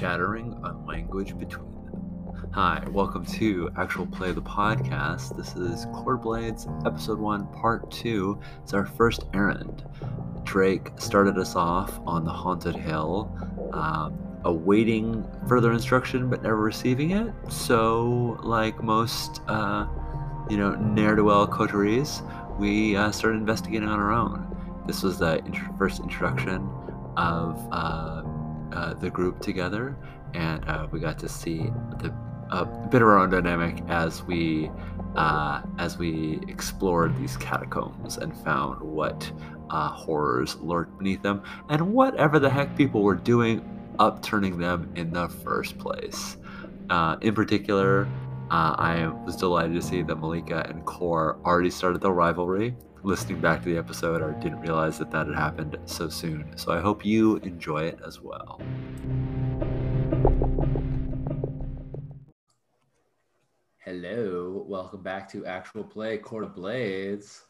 shattering a language between them. Hi, welcome to Actual Play the Podcast. This is Chord Blades, Episode 1, Part 2. It's our first errand. Drake started us off on the Haunted Hill, um, awaiting further instruction but never receiving it. So, like most, uh, you know, ne'er do well coteries, we uh, started investigating on our own. This was the int- first introduction of uh, uh, the group together, and uh, we got to see the a bit of our own dynamic as we uh, as we explored these catacombs and found what uh, horrors lurked beneath them and whatever the heck people were doing upturning them in the first place. Uh, in particular, I was delighted to see that Malika and Core already started the rivalry. Listening back to the episode, I didn't realize that that had happened so soon. So I hope you enjoy it as well. Hello, welcome back to Actual Play Court of Blades.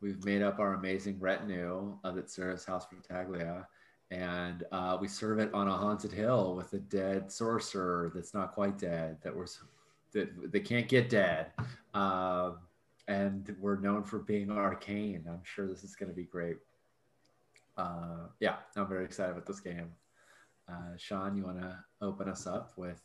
We've made up our amazing retinue of at Sarah's House Taglia, and uh, we serve it on a haunted hill with a dead sorcerer that's not quite dead, that we're that they can't get dead. Um, and we're known for being arcane. I'm sure this is going to be great. Uh, yeah, I'm very excited about this game. Uh, Sean, you want to open us up with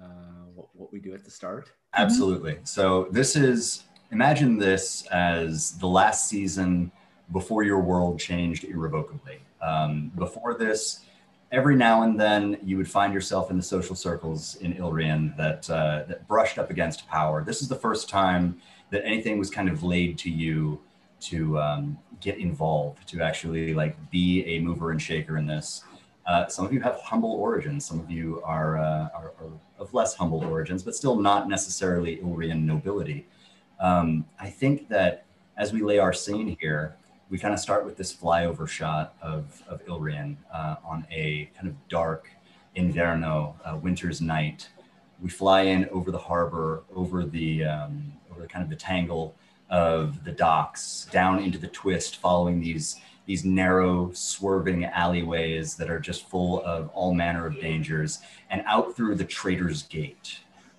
uh, what, what we do at the start? Absolutely. So this is imagine this as the last season before your world changed irrevocably. Um, before this, every now and then you would find yourself in the social circles in Ilrian that uh, that brushed up against power. This is the first time that anything was kind of laid to you to um, get involved, to actually like be a mover and shaker in this. Uh, some of you have humble origins. Some of you are, uh, are, are, of less humble origins, but still not necessarily Ilrian nobility. Um, I think that as we lay our scene here, we kind of start with this flyover shot of, of Ilrian uh, on a kind of dark Inverno, uh, winter's night. We fly in over the harbor, over the, um, over the kind of the tangle of the docks, down into the twist, following these, these narrow, swerving alleyways that are just full of all manner of dangers, and out through the Trader's Gate,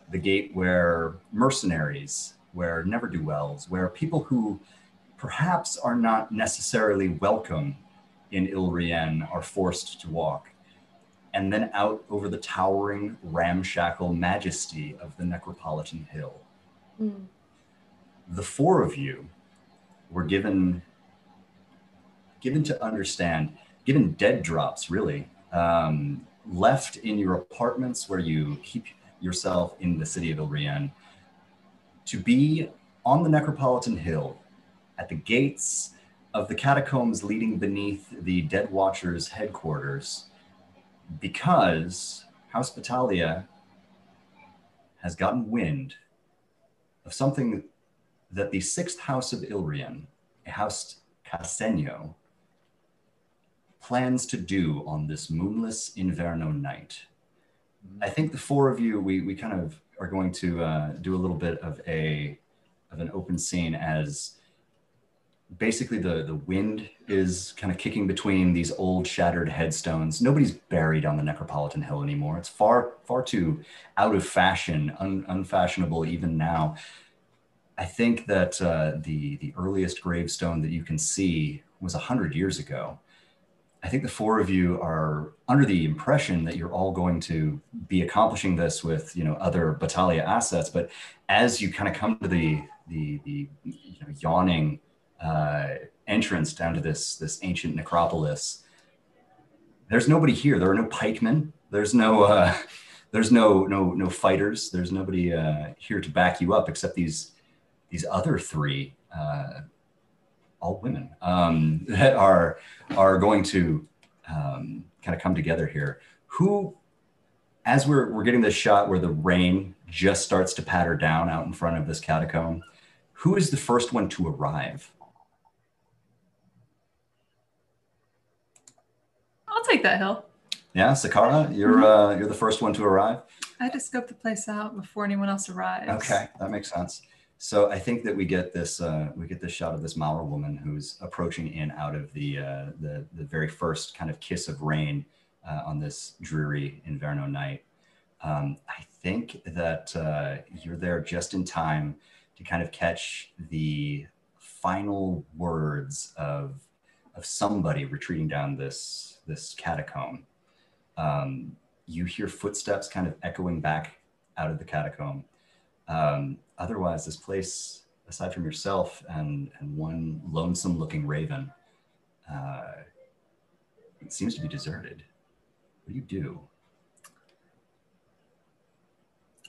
the gate where mercenaries, where never-do-wells, where people who perhaps are not necessarily welcome in Ilrian are forced to walk. And then out over the towering, ramshackle majesty of the Necropolitan Hill. Mm. The four of you were given given to understand, given dead drops, really, um, left in your apartments where you keep yourself in the city of Ilrian, to be on the Necropolitan Hill at the gates of the catacombs leading beneath the Dead Watchers headquarters because Hospitalia has gotten wind of something that the sixth house of Ilrian, a house Casenio, plans to do on this moonless Inverno night. I think the four of you, we, we kind of are going to uh, do a little bit of a of an open scene as basically the the wind is kind of kicking between these old shattered headstones. Nobody's buried on the necropolitan hill anymore. It's far far too out of fashion un, unfashionable even now. I think that uh, the the earliest gravestone that you can see was 100 years ago. I think the four of you are under the impression that you're all going to be accomplishing this with you know other battalia assets but as you kind of come to the the the you know, yawning uh, entrance down to this this ancient necropolis. There's nobody here. There are no pikemen. There's no uh, there's no no no fighters. There's nobody uh, here to back you up except these these other three, uh, all women, um, that are are going to um, kind of come together here. Who, as we're we're getting this shot where the rain just starts to patter down out in front of this catacomb, who is the first one to arrive? I'll take that hill. Yeah, Sakara, you're mm-hmm. uh, you're the first one to arrive. I had to scope the place out before anyone else arrives. Okay, that makes sense. So I think that we get this uh, we get this shot of this Mauer woman who's approaching in out of the, uh, the the very first kind of kiss of rain uh, on this dreary Inverno night. Um, I think that uh, you're there just in time to kind of catch the final words of of somebody retreating down this this catacomb. Um, you hear footsteps kind of echoing back out of the catacomb. Um, otherwise, this place, aside from yourself and and one lonesome looking raven, uh, it seems to be deserted. What do you do?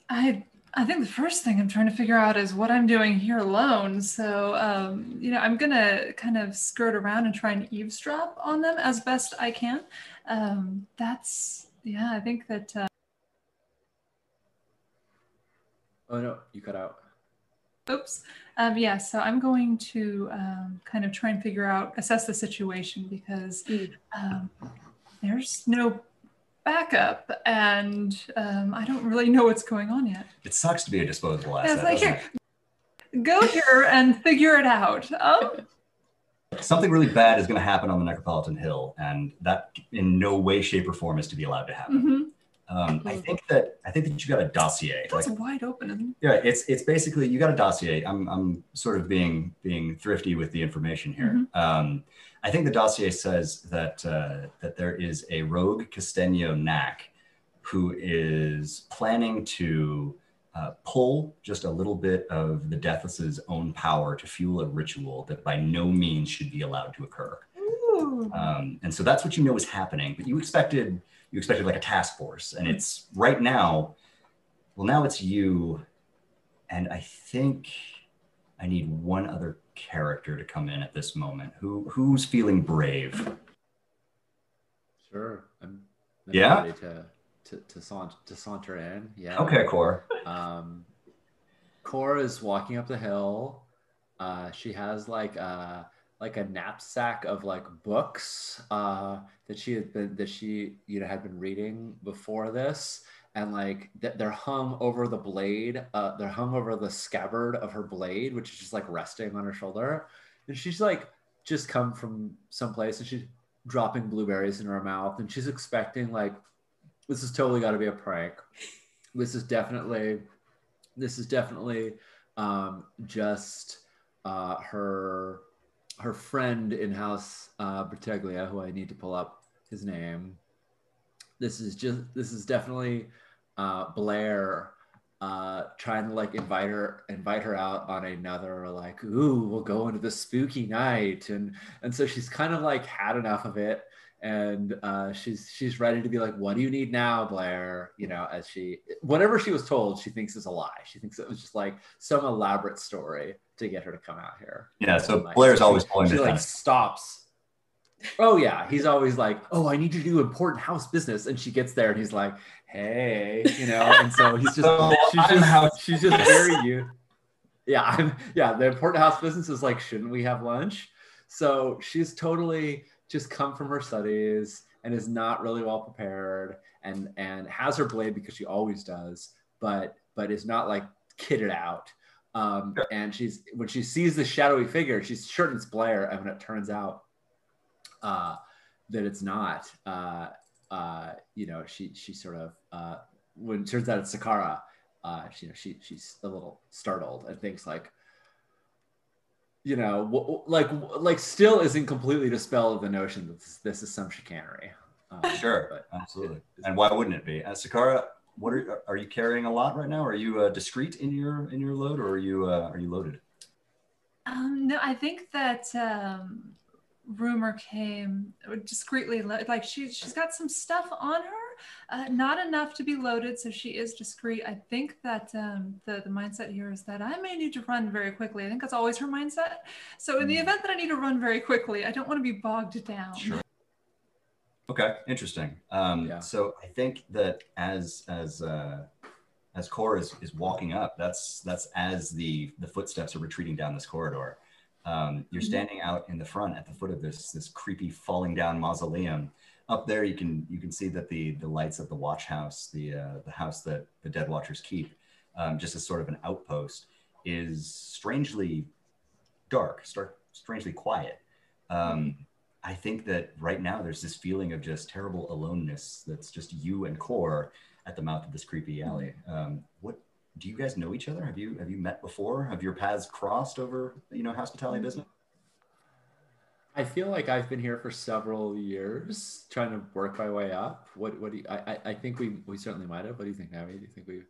I I think the first thing I'm trying to figure out is what I'm doing here alone. So um, you know, I'm gonna kind of skirt around and try and eavesdrop on them as best I can. Um, that's yeah. I think that uh, Oh no, you cut out. Oops. Um, yeah, so I'm going to um, kind of try and figure out, assess the situation because Mm. um, there's no backup and um, I don't really know what's going on yet. It sucks to be a disposable Yeah, it's asset. like, here, go here and figure it out. Oh. Something really bad is going to happen on the Necropolitan Hill, and that in no way, shape, or form is to be allowed to happen. mhm. Um, I think that I think that you got a dossier. that's Like, wide open. Yeah, it's it's basically you got a dossier. I'm I'm sort of being being thrifty with the information here. Mm-hmm. Um, I think the dossier says that uh, that there is a rogue Castenio Knack who is planning to uh, pull just a little bit of the Deathless's own power to fuel a ritual that by no means should be allowed to occur. Um, and so that's what you know is happening. But you expected you expected like a task force, and it's right now. Well, now it's you, and I think I need one other character to come in at this moment. Who who's feeling brave? Sure. I'm, I'm Yeah? ready to to to, saunt, to saunter in. Yeah. Okay, Core. Um, Cora is walking up the hill. Uh, she has like a like a knapsack of like books uh, that she had been that she you know had been reading before this, and like th- they're hung over the blade. Uh, they're hung over the scabbard of her blade, which is just like resting on her shoulder, and she's like just come from someplace, and she's dropping blueberries in her mouth, and she's expecting like this has totally got to be a prank. This is definitely this is definitely um, just uh, her her friend in house uh, Berteglia, who I need to pull up his name. This is just this is definitely uh, Blair uh, trying to like invite her invite her out on another like ooh we'll go into the spooky night and and so she's kind of like had enough of it and uh, she's she's ready to be like, "What do you need now, Blair?" You know, as she whatever she was told, she thinks is a lie. She thinks it was just like some elaborate story to get her to come out here. Yeah, so Blair's she- always pulling She this like stops. Oh yeah, he's always like, "Oh, I need to do important house business," and she gets there and he's like, "Hey," you know, and so he's just So, she's I'm just house she's just very you. Yeah, I'm, yeah. The important house business is like, shouldn't we have lunch? So she's totally just come from her studies and is not really well prepared and and has her blade because she always does, but but is not like kitted out. Um, Sure. and she's when she sees the shadowy figure, she's certain it's Blair, and when it turns out uh, that it's not, uh, uh, you know, she she sort of uh, when it turns out it's Sakara, uh, she, you know, she she's a little startled and thinks like, you know, w- like like still isn't completely dispelled of the notion that this, this is some chicanery. Um, Sure, but absolutely. it- And why wouldn't it be? Uh, Sakara, what are are you carrying a lot right now? Are you uh, discreet in your in your load, or are you uh, are you loaded? Um, no, I think that um, rumor came discreetly. Like she, she's got some stuff on her, uh, not enough to be loaded, so she is discreet. I think that um, the the mindset here is that I may need to run very quickly. I think that's always her mindset. So in the Mm. event that I need to run very quickly, I don't want to be bogged down. Sure. Okay, interesting. Um, Yeah. So I think that as as uh, as Core is, is walking up, that's that's as the the footsteps are retreating down this corridor. Um, you're Mhm. standing out in the front at the foot of this this creepy falling down mausoleum. Up there, you can you can see that the the lights of the watch house, the uh, the house that the Dead Watchers keep, um, just as sort of an outpost, is strangely dark, start strangely quiet. Um, I think that right now there's this feeling of just terrible aloneness that's just you and Core at the mouth of this creepy alley. Um, what do you guys know each other? Have you have you met before? Have your paths crossed over you know Hospitalia mm-hmm. business? I feel like I've been here for several years, trying to work my way up. What what do you, I I- I think we we certainly might have. What do you think, Navi? Do you think we?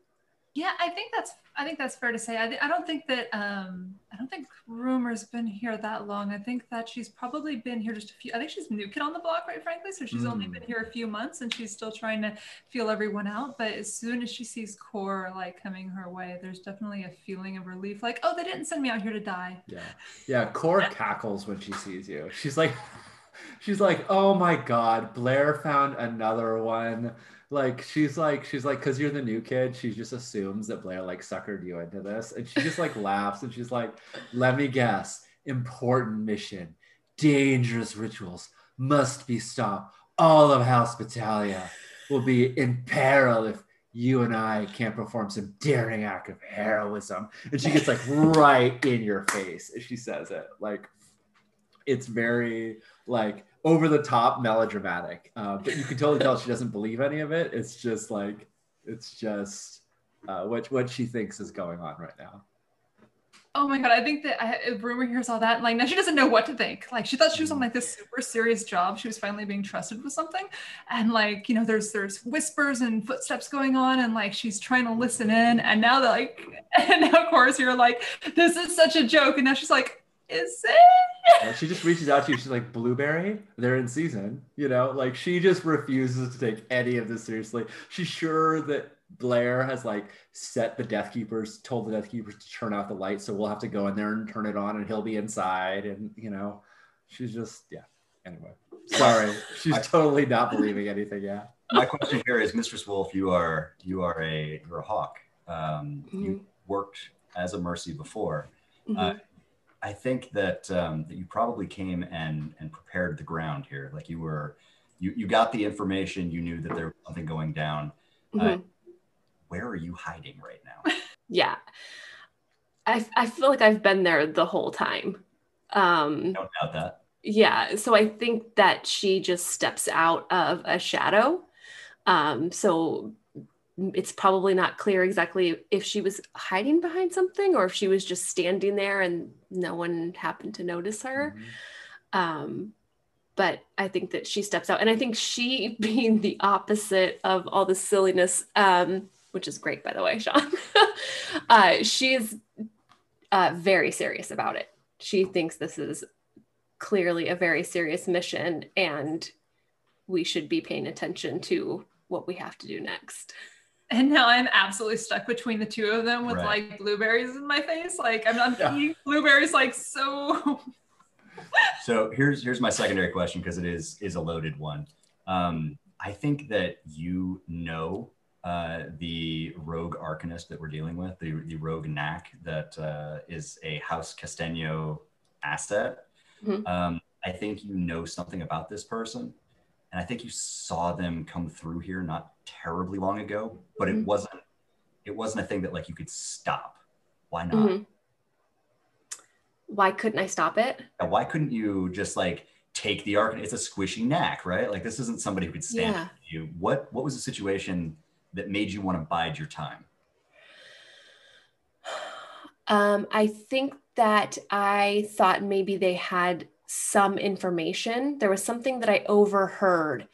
Yeah, I think that's I think that's fair to say. I, th- I don't think that um I don't think Rumor's been here that long. I think that she's probably been here just a few. I think she's new kid on the block, quite frankly. So she's only Mm. been here a few months and she's still trying to feel everyone out. But as soon as she sees Core like coming her way, there's definitely a feeling of relief. Like, oh, they didn't send me out here to die. Yeah, yeah. Core cackles when she sees you. She's like, she's like, oh my god, Blair found another one. Like she's like she's like because you're the new kid. She just assumes that Blair like suckered you into this, and she just like laughs and she's like, let me guess, important mission, dangerous rituals must be stopped. All of House Hospitalia will be in peril if you and I can't perform some daring act of heroism. And she gets like right in your face as she says it. Like it's very like over the top melodramatic. Uh, but you can totally tell she doesn't believe any of it. It's just like it's just uh, what what she thinks is going on right now. Oh my god, I think that I, rumor hears all that, like now she doesn't know what to think. Like she thought she was on like this super serious job. She was finally being trusted with something, and like you know, there's there's whispers and footsteps going on, and like she's trying to listen in, and now they're like, and now of course you're like, this is such a joke, and now she's like, is it? And she just reaches out to you. She's like, Blueberry, they're in season. You know, like she just refuses to take any of this seriously. She's sure that Blair has like set the Death Keepers, told the Death Keepers to turn out the light. So we'll have to go in there and turn it on and he'll be inside. And, you know, she's just, yeah. Anyway, sorry. She's totally not believing anything. Yeah. My question here is, Mistress Wolf, you are you are a you're a hawk. Um, Mm-hmm. You worked as a mercy before. Mhm. Uh, I think that um, that you probably came and and prepared the ground here. Like you were, you you got the information. You knew that there was something going down. Uh, Mhm. where are you hiding right now? yeah. I, I feel like I've been there the whole time. Um, Don't doubt that. yeah. So I think that she just steps out of a shadow. Um, so it's probably not clear exactly if she was hiding behind something or if she was just standing there and no one happened to notice her. Um, but I think that she steps out, and I think she, being the opposite of all the silliness, um, which is great by the way, Sean, uh, she is uh, very serious about it. She thinks this is clearly a very serious mission, and we should be paying attention to what we have to do next. And now I'm absolutely stuck between the two of them with Right. like blueberries in my face. Like I'm not Yeah. eating blueberries like so. So here's here's my secondary question because it is is a loaded one. Um, I think that you know uh, the rogue arcanist that we're dealing with, the the rogue knack that uh, is a House Castano asset. Mhm. Um, I think you know something about this person, and I think you saw them come through here not terribly long ago, but it Mhm. wasn't it wasn't a thing that like you could stop. Why not? Mhm. Why couldn't I stop it? Yeah, why couldn't you just like take the arc? It's a squishy knack, right? Like this isn't somebody who could stand Yeah. you. What what was the situation that made you want to bide your time? Um, I think that I thought maybe they had some information. There was something that I overheard.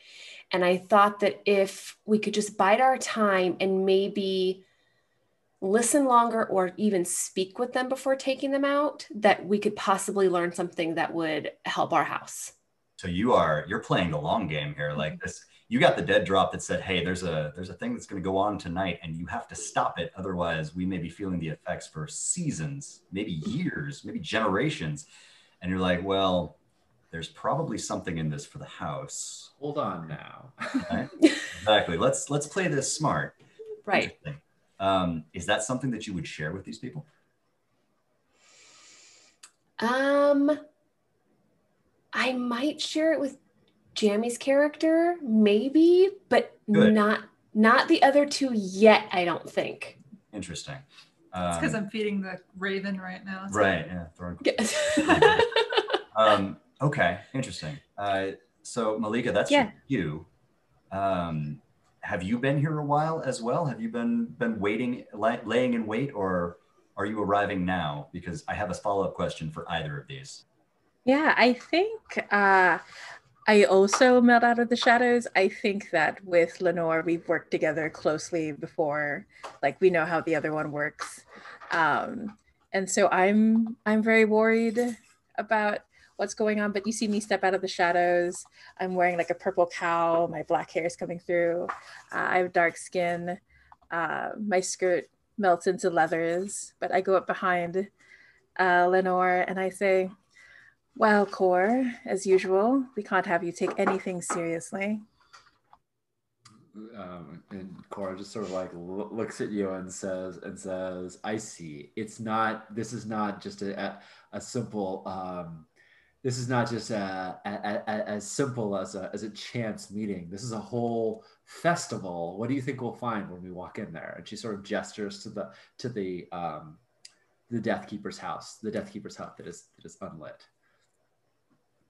And I thought that if we could just bide our time and maybe listen longer or even speak with them before taking them out, that we could possibly learn something that would help our house. So you are you're playing the long game here. Like mm-hmm. this, you got the dead drop that said, "Hey, there's a there's a thing that's going to go on tonight, and you have to stop it. Otherwise, we may be feeling the effects for seasons, maybe years, maybe generations." And you're like, "Well, there's probably something in this for the house." Hold on now. Right? exactly. Let's let's play this smart. Right. Um, is that something that you would share with these people? Um, I might share it with Jammy's character, maybe, but Good. not not the other two yet. I don't think. Interesting. It's because Um, I'm feeding the raven right now. so- right. Yeah. Throwing Yes. Um, Okay, interesting. Uh, so Malika, that's Yeah. you. Um, have you been here a while as well? Have you been been waiting, li- laying in wait, or are you arriving now? Because I have a follow up question for either of these. Yeah, I think uh, I also melt out of the shadows. I think that with Lenore, we've worked together closely before. Like we know how the other one works, um, and so I'm I'm very worried about what's going on. But you see me step out of the shadows. I'm wearing like a purple cow. My black hair is coming through. Uh, I have dark skin. Uh, my skirt melts into leathers, but I go up behind uh, Lenore and I say. Well, Core, as usual, we can't have you take anything seriously. Um, and Cora just sort of like lo- looks at you and says and says, "I see. It's not. This is not just a a, a simple. Um, this is not just a, a, a- as simple as a as a chance meeting. This is a whole festival. What do you think we'll find when we walk in there?" And she sort of gestures to the to the um, the Death Keeper's house, the Death Keeper's hut that is that is unlit.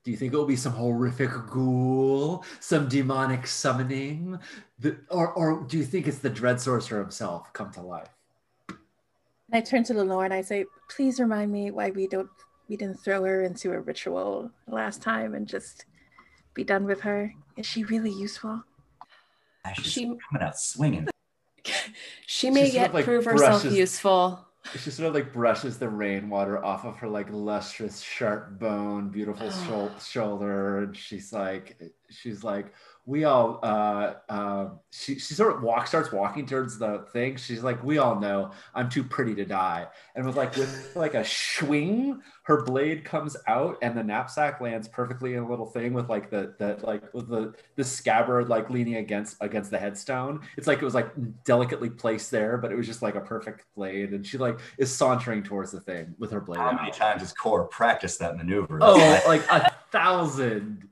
Do you think it will be some horrific ghoul, some demonic summoning, the, or or do you think it's the Dread Sorcerer himself come to life? And I turn to Lenore and I say, please remind me why we don't we didn't throw her into a ritual last time and just be done with her. Is she really useful? Ashes She- coming out swinging. She may She sort yet of, like, prove herself useful. She sort of like brushes the rainwater off of her like lustrous, sharp bone, beautiful shou- shoulder, and she's like, she's like, we all. Uh, uh, she she sort of walks, starts walking towards the thing. She's like, we all know I'm too pretty to die, and with like with like a swing, her blade comes out, and the knapsack lands perfectly in a little thing with like the the like with the the scabbard like leaning against against the headstone. It's like it was like delicately placed there, but it was just like a perfect blade. And she like is sauntering towards the thing with her blade. How out. many times has Core practiced that maneuver? Oh, like a thousand.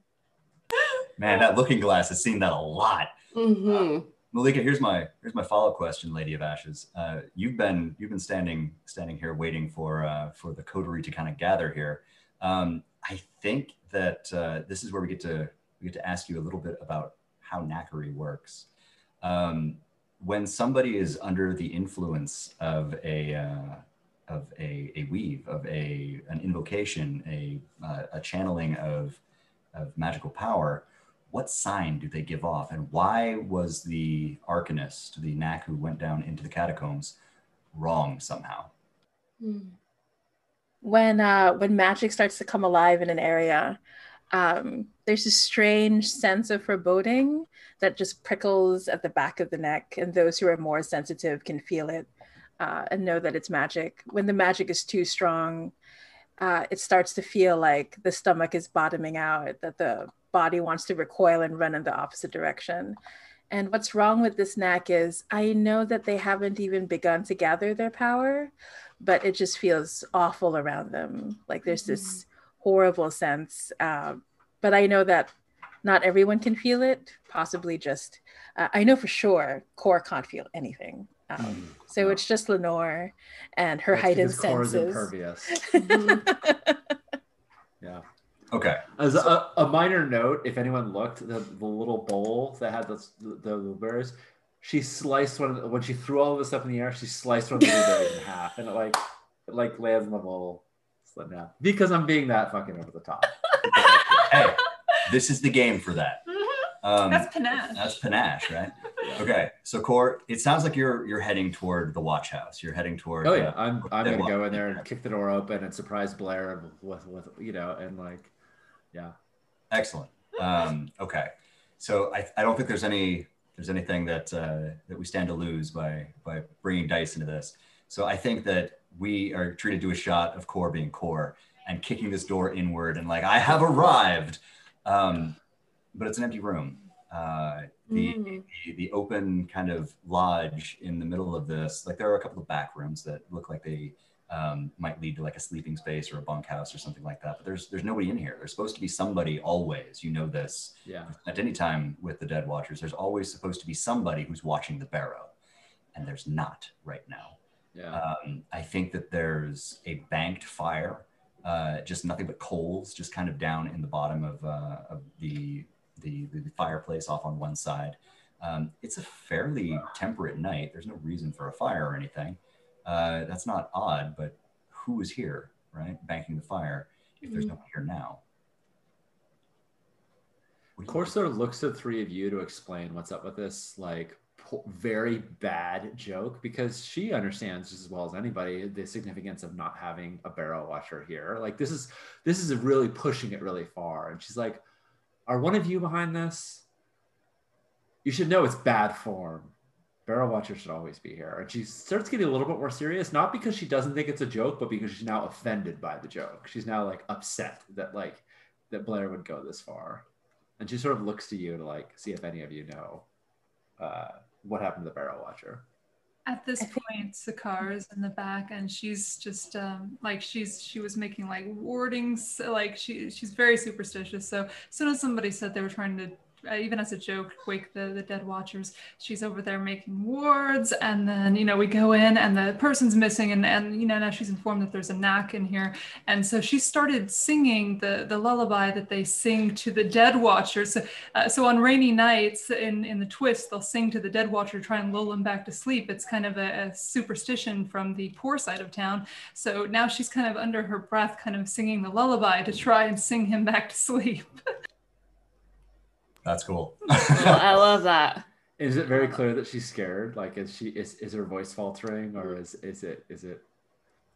Man, that looking glass has seen that a lot. hmm Malika, here's my here's my follow up question, Lady of Ashes. Uh, you've been you've been standing standing here waiting for uh, for the coterie to kind of gather here. Um, I think that uh, this is where we get to we get to ask you a little bit about how knackery works. Um, when somebody is under the influence of a uh, of a, a weave of a an invocation, a uh, a channeling of of magical power, what sign do they give off? And why was the arcanist the knack who went down into the catacombs wrong somehow? When uh when magic starts to come alive in an area, um, there's a strange sense of foreboding that just prickles at the back of the neck, and those who are more sensitive can feel it uh, and know that it's magic. When the magic is too strong, uh, it starts to feel like the stomach is bottoming out, that the body wants to recoil and run in the opposite direction. And what's wrong with this knack is I know that they haven't even begun to gather their power, but it just feels awful around them. Like there's this horrible sense. Uh, but I know that not everyone can feel it, possibly just, uh, I know for sure Core can't feel anything. Um, so no. it's just Lenore and her That's heightened because Cora's senses. impervious. Yeah. Okay As a, a minor note, if anyone looked, the, the little bowl that had the, the blueberries, she sliced one of the, when she threw all of this stuff in the air, she sliced one of the blueberries in half, and it like it like lands in the bowl. Slid down because I'm being that fucking over the top. hey this is the game for that um, That's panache. that's panache right okay so core it sounds like you're you're heading toward the watch house you're heading toward Oh yeah, uh, I'm I'm gonna go in there and kick the door open and surprise Blair with with you know and like yeah. Excellent. Um, okay, so I, I don't think there's any there's anything that uh, that we stand to lose by by bringing dice into this. So I think that we are treated to a shot of core being core and kicking this door inward and like I have arrived, um, but it's an empty room. Uh, the, Mm. the the open kind of lodge in the middle of this, like there are a couple of back rooms that look like they um, might lead to like a sleeping space or a bunkhouse or something like that. But there's there's nobody in here. There's supposed to be somebody always. You know this. Yeah. At any time with the Dead Watchers, there's always supposed to be somebody who's watching the barrow, and there's not right now. Yeah. Um, I think that there's a banked fire uh, just nothing but coals, just kind of down in the bottom of, uh, of the, the the fireplace off on one side. Um, it's a fairly temperate night. There's no reason for a fire or anything. Uh, that's not odd, but who is here, right? Banking the fire if there's no one here now. Corso looks to the three of you to explain what's up with this like po- very bad joke because she understands just as well as anybody the significance of not having a barrow watcher here. Like this is this is really pushing it really far. And she's like, "Are one of you behind this? You should know it's bad form. Barrow watcher should always be here." And she starts getting a little bit more serious, not because she doesn't think it's a joke, but because she's now offended by the joke. She's now like upset that like that Blair would go this far and she sort of looks to you to like see if any of you know uh, what happened to the barrow watcher. At this point, Sakar is in the back, and she's just um, like she's she was making like wardings, like she she's very superstitious. So as soon as somebody said they were trying to, uh, even as a joke, wake the the dead watchers, she's over there making wards, and then you know we go in, and the person's missing, and and you know now she's informed that there's a knack in here, and so she started singing the the lullaby that they sing to the dead watchers. So, uh, so on rainy nights in in the twist, they'll sing to the dead watcher, try and lull him back to sleep. It's kind of a, a superstition from the poor side of town. So now she's kind of under her breath, kind of singing the lullaby to try and sing him back to sleep. That's cool. Well, I love that. Is it very clear that she's scared? Like, is she is, is her voice faltering, or is is it is it?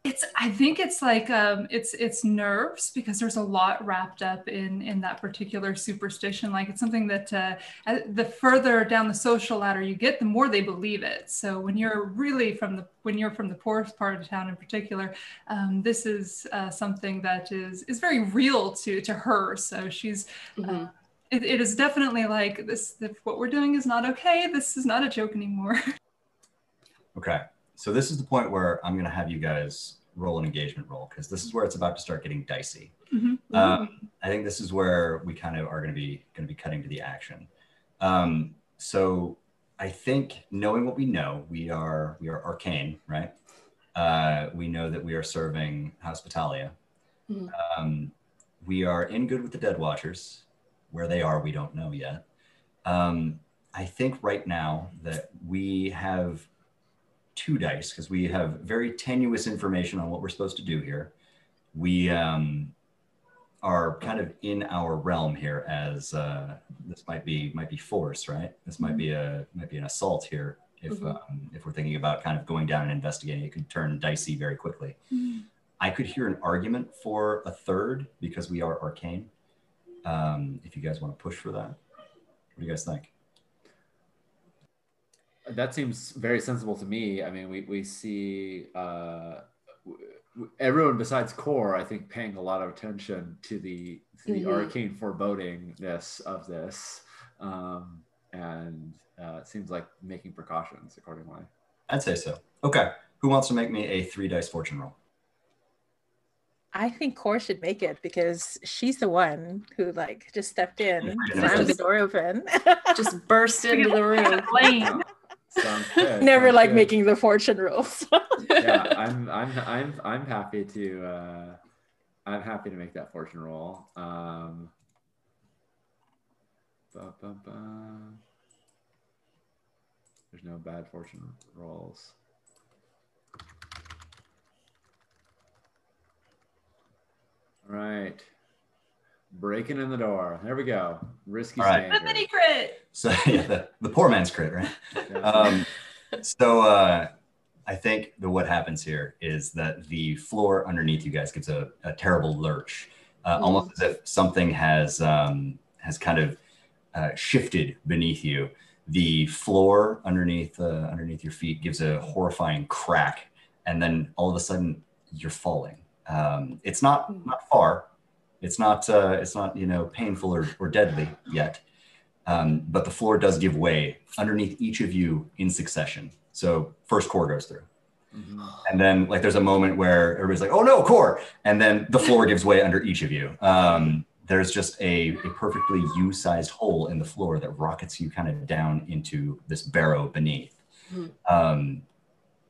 It's I think it's like um it's it's nerves because there's a lot wrapped up in in that particular superstition like it's something that uh, uh, the further down the social ladder you get the more they believe it so when you're really from the when you're from the poorest part of town in particular um, this is uh, something that is is very real to to her so she's Mhm. It, it is definitely like this if what we're doing is not okay this is not a joke anymore Okay. So this is the point where I'm going to have you guys roll an engagement roll because this is where it's about to start getting dicey. Mhm. Um, I think this is where we kind of are going to be going to be cutting to the action. Um, so I think knowing what we know, we are we are arcane, right? Uh, we know that we are serving Hospitalia. Mhm. Um, we are in good with the Dead Watchers. Where they are, we don't know yet. Um, I think right now that we have two dice because we have very tenuous information on what we're supposed to do here. We um, are kind of in our realm here as uh, this might be might be force, right? This might be a might be an assault here. If Mhm. um, if we're thinking about kind of going down and investigating, it could turn dicey very quickly. I could hear an argument for a third because we are arcane. Um, if you guys want to push for that, what do you guys think? That seems very sensible to me. I mean, we we see uh, w- w- everyone besides Core, I think, paying a lot of attention to the to the Mhm. arcane forebodingness of this, um, and uh, it seems like making precautions accordingly. I'd say so. Okay. Who wants to make me a three dice fortune roll? I think Core should make it because she's the one who like just stepped in, Yeah, slammed the just- door open. Just burst into the room. Lane. Good. Never sounds like good. making the fortune rolls. yeah, I'm I'm I'm I'm happy to uh I'm happy to make that fortune roll. Um ba, ba, ba. There's no bad fortune rolls. Right. Breaking in the door. There we go. Risky All right. The mini crit. So yeah, the, the poor man's crit, right? Um, so uh, I think that what happens here is that the floor underneath you guys gives a, a terrible lurch, uh, Mhm. almost as if something has um, has kind of uh, shifted beneath you. The floor underneath uh, underneath your feet gives a horrifying crack, and then all of a sudden you're falling. Um, it's not Mm. not far. It's not uh, it's not you know painful or, or deadly yet, um, but the floor does give way underneath each of you in succession. So first core goes through, Mhm. and then like there's a moment where everybody's like, "Oh no, core!" and then the floor gives way under each of you. Um, there's just a, a perfectly U-sized hole in the floor that rockets you kind of down into this barrow beneath. Mhm. Um,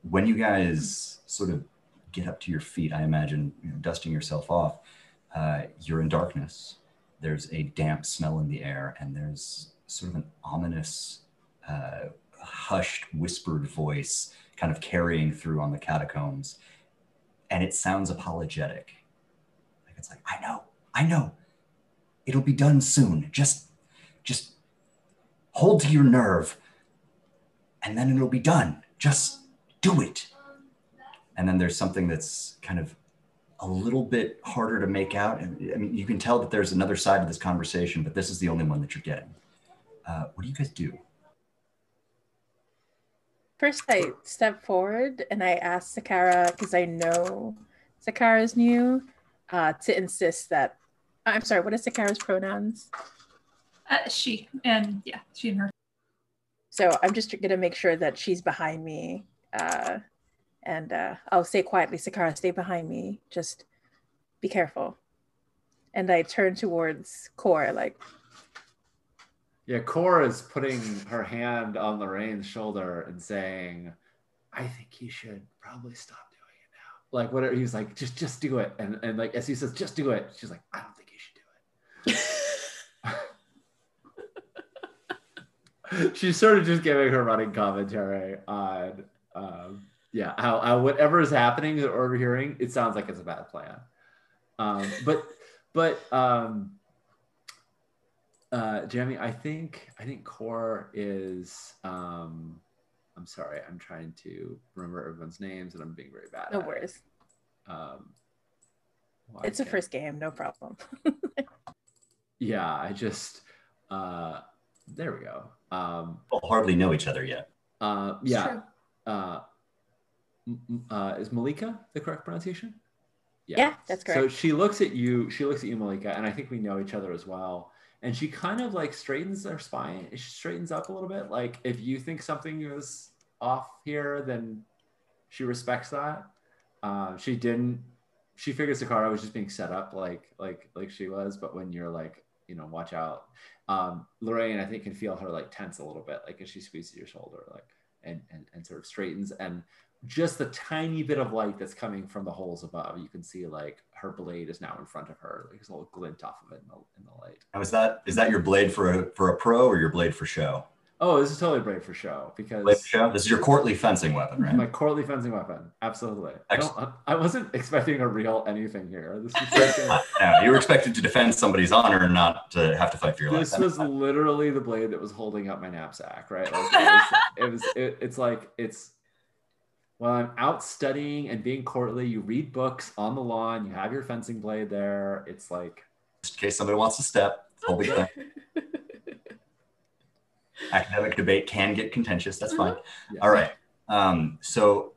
when you guys sort of get up to your feet, I imagine you know, dusting yourself off. Uh, you're in darkness. There's a damp smell in the air, and there's sort of an ominous, uh, hushed, whispered voice kind of carrying through on the catacombs. And it sounds apologetic. Like it's like, I know, I know. It'll be done soon. Just, just hold to your nerve, and then it'll be done. Just do it. And then there's something that's kind of a little bit harder to make out. And I mean, you can tell that there's another side to this conversation, but this is the only one that you're getting. Uh, what do you guys do? First, I step forward and I ask Sakara, because I know Sakara's new, uh, to insist that. I'm sorry, what is Sakara's pronouns? Uh, she and yeah, she and her. So I'm just going to make sure that she's behind me. Uh, and uh, I'll say quietly, Sakara, stay behind me. Just be careful. And I turn towards Core, like, Yeah, Cora is putting her hand on Lorraine's shoulder and saying, I think he should probably stop doing it now. Like whatever he's like, just just do it. And and like as he says, just do it, she's like, I don't think you should do it. She's sort of just giving her running commentary on um, yeah, how, how whatever is happening or we're hearing, it sounds like it's a bad plan. Um, but but um uh Jeremy, I think I think core is um I'm sorry, I'm trying to remember everyone's names and I'm being very bad. no at it. worries. Um why It's a first game, no problem. Yeah, I just uh there we go. Um We'll hardly know each other yet. uh yeah. Uh, m- m- uh is Malika the correct pronunciation? Yeah, that's correct. So she looks at you, she looks at you, Malika, and I think we know each other as well. And she kind of like straightens her spine, she straightens up a little bit. Like if you think something is off here, then she respects that. Uh, she didn't. She figures Sakara was just being set up, like like like she was. But when you're like, you know, watch out. Um, Lorraine, I think, can feel her like tense a little bit, like as she squeezes your shoulder, like and and and sort of straightens and just the tiny bit of light that's coming from the holes above. You can see like her blade is now in front of her. Like there's a little glint off of it in the, in the light. Now, is that is that your blade for a for a pro or your blade for show? Oh, this is totally blade for show because Blade for show. This is your courtly fencing weapon, right? my courtly fencing weapon. Absolutely. I. I wasn't expecting a real anything here. This like no, you were expected to defend somebody's honor and not to have to fight for your life. this was literally the blade that was holding up my knapsack, right? Like, it was, it was it, it's like it's while I'm out studying and being courtly, you read books on the lawn, you have your fencing blade there. It's like Just in case somebody wants to step. Whole big thing. Academic debate can get contentious. That's fine. yeah. All right. Um, so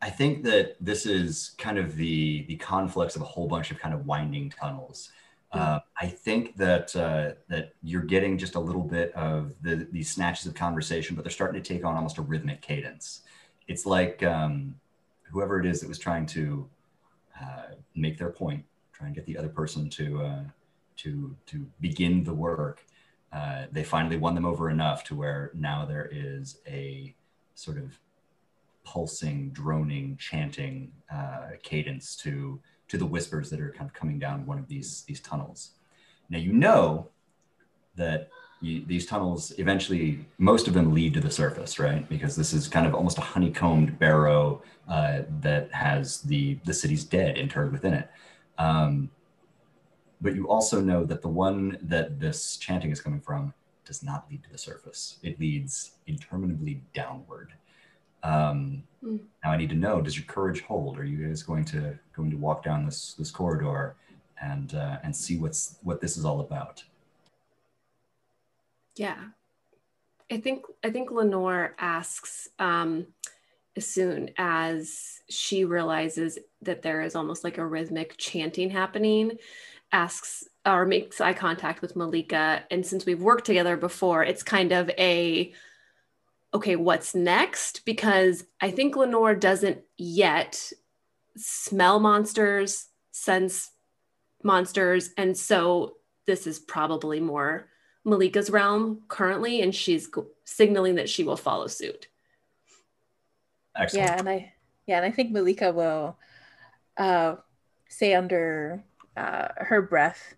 I think that this is kind of the the conflicts of a whole bunch of kind of winding tunnels. Uh, I think that uh, that you're getting just a little bit of the, these snatches of conversation, but they're starting to take on almost a rhythmic cadence. It's like um, whoever it is that was trying to uh, make their point, try and get the other person to uh, to to begin the work. Uh, they finally won them over enough to where now there is a sort of pulsing, droning, chanting uh, cadence to to the whispers that are kind of coming down one of these these tunnels. Now you know that you, these tunnels eventually, most of them lead to the surface, right? Because this is kind of almost a honeycombed barrow uh, that has the the city's dead interred within it. Um, but you also know that the one that this chanting is coming from does not lead to the surface. It leads interminably downward. Um, Hmm. Now I need to know: Does your courage hold? Are you guys going to going to walk down this this corridor and uh, and see what's what this is all about? Yeah. I think I think Lenore asks um, as soon as she realizes that there is almost like a rhythmic chanting happening, asks or makes eye contact with Malika. And since we've worked together before, it's kind of a okay, what's next? Because I think Lenore doesn't yet smell monsters, sense monsters, and so this is probably more Malika's realm currently, and she's signaling that she will follow suit. Excellent. Yeah, and I yeah, and I think Malika will uh, say under uh, her breath,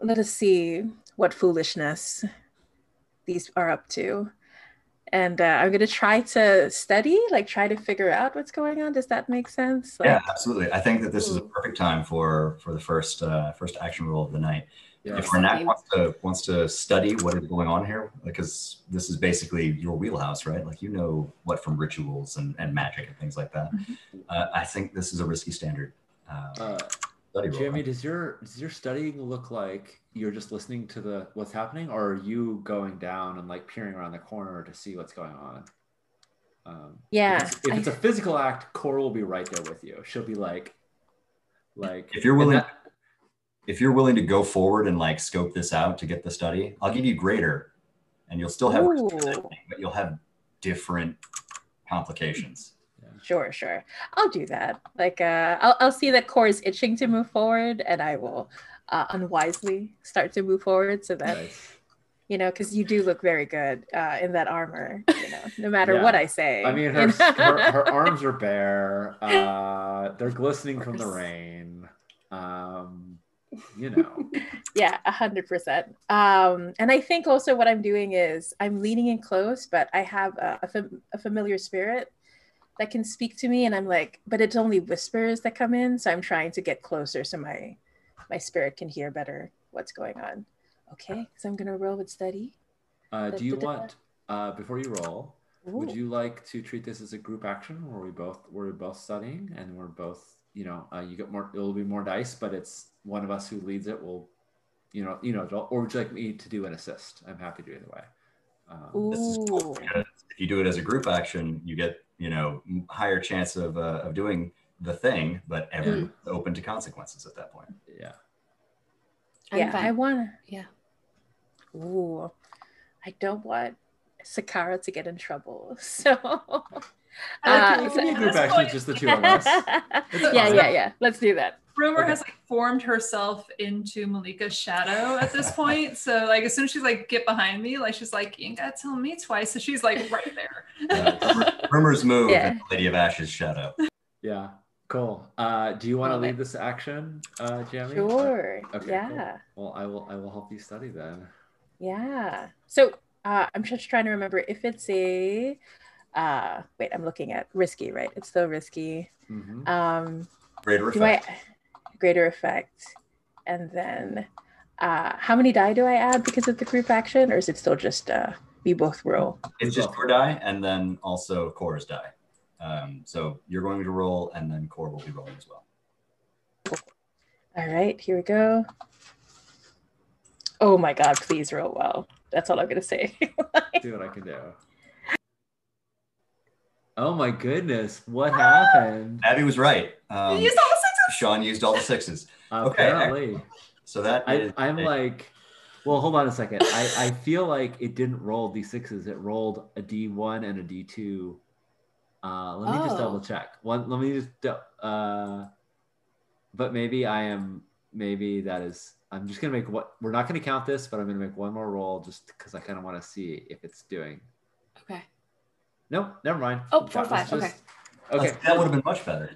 let us see what foolishness these are up to. And uh, I'm going to try to study, like try to figure out what's going on. Does that make sense? Like, yeah, absolutely. I think that this is a perfect time for for the first uh, first action roll of the night. Yeah. If Renac wants to wants to study what is going on here, because this is basically your wheelhouse, right? Like you know what from rituals and, and magic and things like that. Uh, I think this is a risky standard. Uh, Uh, study roll. Jamie, does your does your studying look like you're just listening to the what's happening, or are you going down and like peering around the corner to see what's going on? Um, Yeah, If it's, if it's a physical act, Cora will be right there with you. She'll be like, like If you're willing, that- if you're willing to go forward and like scope this out to get the study, I'll give you greater, and you'll still have, but you'll have different complications. Sure, sure. I'll do that. Like, uh, I'll, I'll see that core is itching to move forward, and I will uh, unwisely start to move forward so that, Nice. you know, because you do look very good uh, in that armor, you know, no matter Yeah. what I say. I mean, her, her, her arms are bare. Uh, they're glistening from the rain. Um, you know, yeah, a hundred percent. Um, and I think also what I'm doing is I'm leaning in close, but I have a, a, fam- a familiar spirit that can speak to me, and I'm like, but it's only whispers that come in, so I'm trying to get closer so my my spirit can hear better what's going on. Okay, so I'm gonna roll with study. uh, do you Da-da-da. want uh, before you roll? Would you like to treat this as a group action where we both where we're both studying and we're both you know uh, you get more it'll be more dice but it's one of us who leads it will you know you know or would you like me to do an assist? I'm happy to either way. Um, This is cool if you do it as a group action, you get you know higher chance of uh, of doing the thing, but everyone's open to consequences at that point. yeah. I'm yeah, fine. I wanna. Yeah. Ooh, I don't want Sakara to get in trouble. So. Uh, uh, it can be a group this action, point- just the two of us. yeah, fine. yeah, yeah. Let's do that. Rumor Okay. has like formed herself into Malika's shadow at this point. So like as soon as she's like get behind me, like she's like, you ain't gotta tell me twice. So she's like right there. Rumor- rumors move Yeah. in Lady of Ash's shadow. Yeah, cool. Uh, do you want to Love it. lead this action, uh, Jamie? Sure. Okay, yeah. cool. Well, I will. I will help you study then. Yeah. So uh, I'm just trying to remember if it's a. Uh, wait, I'm looking at risky, right? It's still risky. Mhm. Um, Greater do I effect. greater effect, and then uh, how many die do I add because of the group action, or is it still just uh, we both roll? It's just core die and then also core's die. Um, so you're going to roll and then core will be rolling as well. All right, here we go. Oh my god, please roll well. That's all I'm gonna say. See what I can do. Oh my goodness! What happened? Abby was right. Um, Use all the sixes. Sean used all the sixes. Okay. Apparently, So that I, is I'm a- like, well, hold on a second. I, I feel like it didn't roll d6s. It rolled a d1 and a d2. Uh, let me just Oh. double check. One. Let me just. Uh, but maybe I am. Maybe that is. I'm just gonna make what. We're not gonna count this, but I'm gonna make one more roll just because I kind of want to see if it's doing. Okay. Nope. Never mind. Oh, four, That was five, okay. Okay. that would have been much better.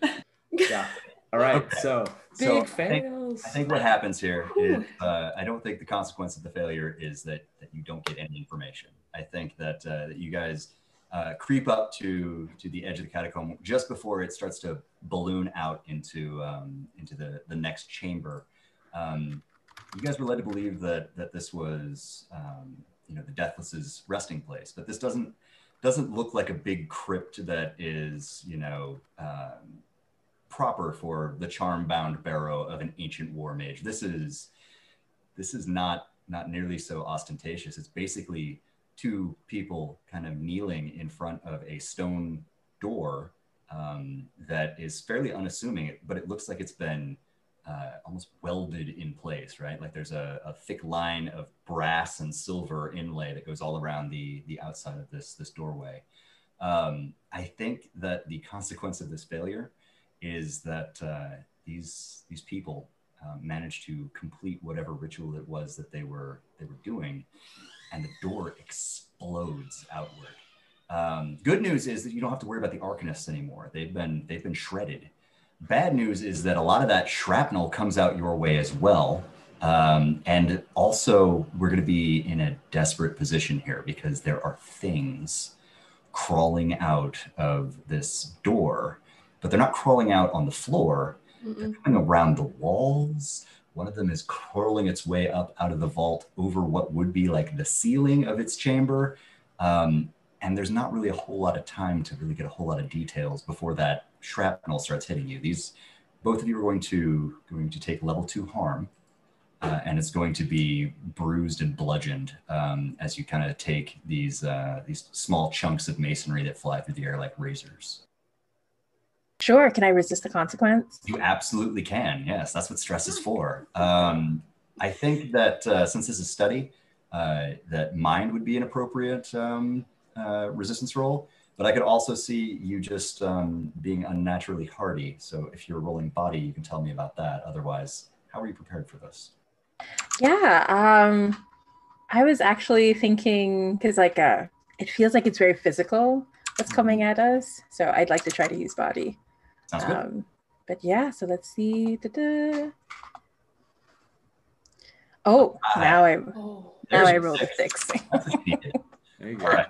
Yeah. All right. Okay. So So big I think- fails. I think what happens here is uh, I don't think the consequence of the failure is that, that you don't get any information. I think that uh, that you guys uh, creep up to to the edge of the catacomb just before it starts to balloon out into um, into the the next chamber. Um, you guys were led to believe that that this was um, you know the Deathless's resting place, but this doesn't doesn't look like a big crypt that is you know. Um, proper for the charm-bound barrow of an ancient war mage. This is this is not not nearly so ostentatious. It's basically two people kind of kneeling in front of a stone door um, that is fairly unassuming, but it looks like it's been uh, almost welded in place, right? Like there's a, a thick line of brass and silver inlay that goes all around the the outside of this this doorway. Um, I think that the consequence of this failure is that uh, these these people um, managed to complete whatever ritual it was that they were they were doing, and the door explodes outward. Um, good news is that you don't have to worry about the arcanists anymore. They've been they've been shredded. Bad news is that a lot of that shrapnel comes out your way as well. Um, and also, we're going to be in a desperate position here because there are things crawling out of this door, but they're not crawling out on the floor. They're coming around the walls. One of them is curling its way up out of the vault over what would be like the ceiling of its chamber. Um, and there's not really a whole lot of time to really get a whole lot of details before that shrapnel starts hitting you. These, both of you are going to going to take level two harm, uh, and it's going to be bruised and bludgeoned um, as you kind of take these uh, these small chunks of masonry that fly through the air like razors. Sure. Can I resist the consequence? You absolutely can. Yes, that's what stress is for. Um, I think that uh, since this is a study, uh, that mind would be an appropriate um, uh, resistance roll. But I could also see you just um, being unnaturally hardy. So if you're rolling body, you can tell me about that. Otherwise, how are you prepared for this? Yeah. Um, I was actually thinking because like uh, it feels like it's very physical what's coming at us. So I'd like to try to use body. Sounds good. Um, but yeah, so let's see. Da-da. Oh, Ah. now I Oh. now There's I a rolled a six. six. That's what. There you go. All right.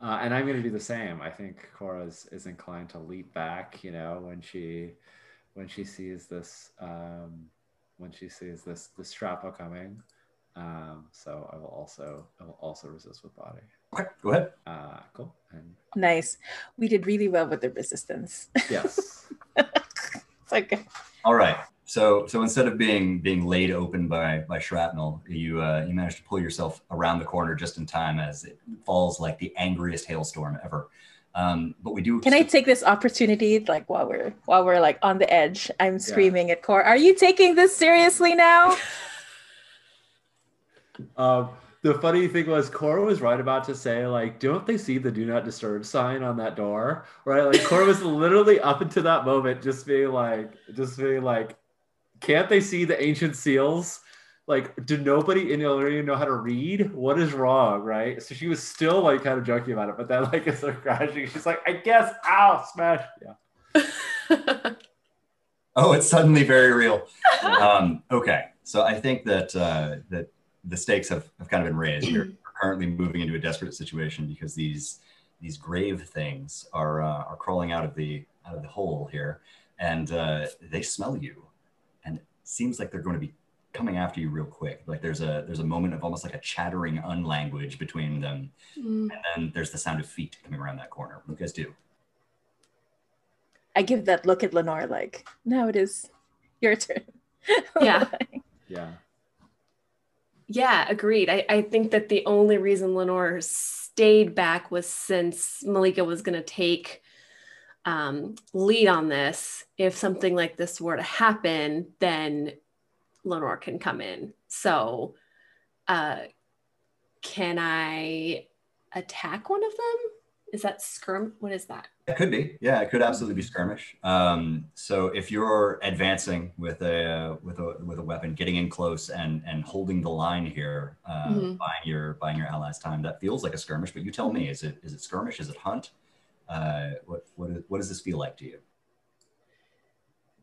Uh, and I'm going to do the same. I think Cora is, is inclined to leap back, you know, when she when she sees this um, when she sees this this strappo coming. Um, so I will also I will also resist with body. Okay, go ahead. Uh, cool. And nice. We did really well with the resistance. yes, it's like All right. So so instead of being being laid open by by shrapnel, you uh, you managed to pull yourself around the corner just in time as it falls like the angriest hailstorm ever. Um, but we do. Can I take this opportunity, like while we're while we're like on the edge? I'm screaming at Core. Are you taking this seriously now? Um, the funny thing was, Cora was right about to say, like, don't they see the do not disturb sign on that door? Right? Like, Cora was literally up until that moment just being like, just being like, can't they see the ancient seals? Like, do nobody in Illyria know how to read? What is wrong? Right? So she was still like kind of joking about it, but then, like, as they're crashing, she's like, I guess, ow, smash. Yeah. Oh, it's suddenly very real. um, okay, so I think that uh, that the stakes have, have kind of been raised. We're currently moving into a desperate situation because these these grave things are uh, are crawling out of the out of the hole here, and uh, they smell you, seems like they're going to be coming after you real quick. Like there's a there's a moment of almost like a chattering unlanguage between them, Mm. and then there's the sound of feet coming around that corner. What do you guys do? I give that look at Lenore, like, now it is your turn. Yeah. Yeah. Yeah, agreed. I, I think that the only reason Lenore stayed back was since Malika was going to take um, lead on this. If something like this were to happen, then Lenore can come in. So, uh, can I attack one of them? Is that skirm? What is that? It could be, yeah, it could absolutely be skirmish. Um, so if you're advancing with a with a with a weapon, getting in close and and holding the line here, uh, Mhm. buying your buying your allies time, that feels like a skirmish. But you tell me, is it is it skirmish? Is it hunt? Uh, what what is, what does this feel like to you?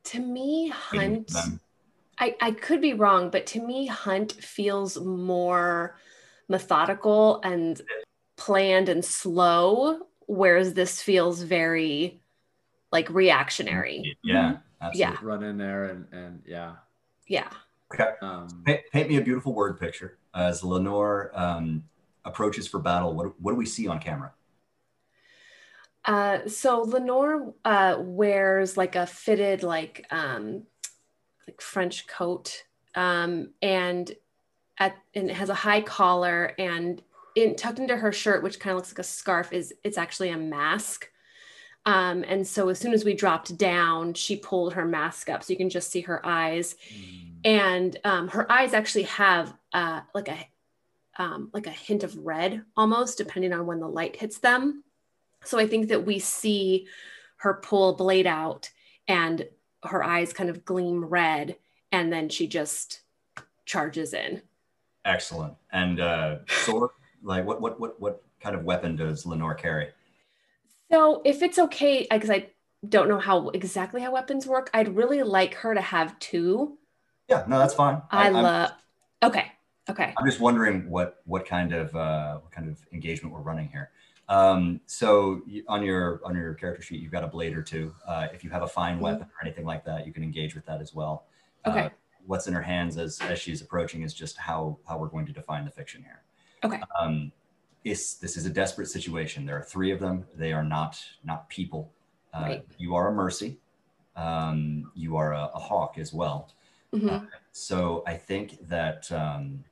To me, hunt. I, I could be wrong, but to me, Hunt feels more methodical and planned and slow, whereas this feels very like reactionary. Yeah, absolutely. Yeah. Run in there and, and yeah. Yeah. Okay. Um, Paint, paint me a beautiful word picture as Lenore um, approaches for battle. What what do we see on camera? Uh, so Lenore uh, wears like a fitted like um, like French coat, um, and at and it has a high collar and in tucked into her shirt, which kind of looks like a scarf, is it's actually a mask. Um, and so as soon as we dropped down, she pulled her mask up so you can just see her eyes, mm, and um, her eyes actually have uh, like a um, like a hint of red almost, depending on when the light hits them. So I think that we see her pull blade out, and her eyes kind of gleam red, and then she just charges in. Excellent. And uh, sword, like what what what what kind of weapon does Lenore carry? So if it's okay, because I don't know how exactly how weapons work. I'd really like her to have two. Yeah, no, that's fine. I, I'm- love. Okay. Okay. I'm just wondering what what kind of uh, what kind of engagement we're running here. Um, so you, on your on your character sheet, you've got a blade or two. Uh, if you have a fine Mhm. weapon or anything like that, you can engage with that as well. Okay. Uh, what's in her hands as as she's approaching is just how how we're going to define the fiction here. Okay. Um, it's, this is a desperate situation. There are three of them. They are not not people. Uh, Right. You are a mercy. Um, you are a, a hawk as well. Mhm. So I think that um,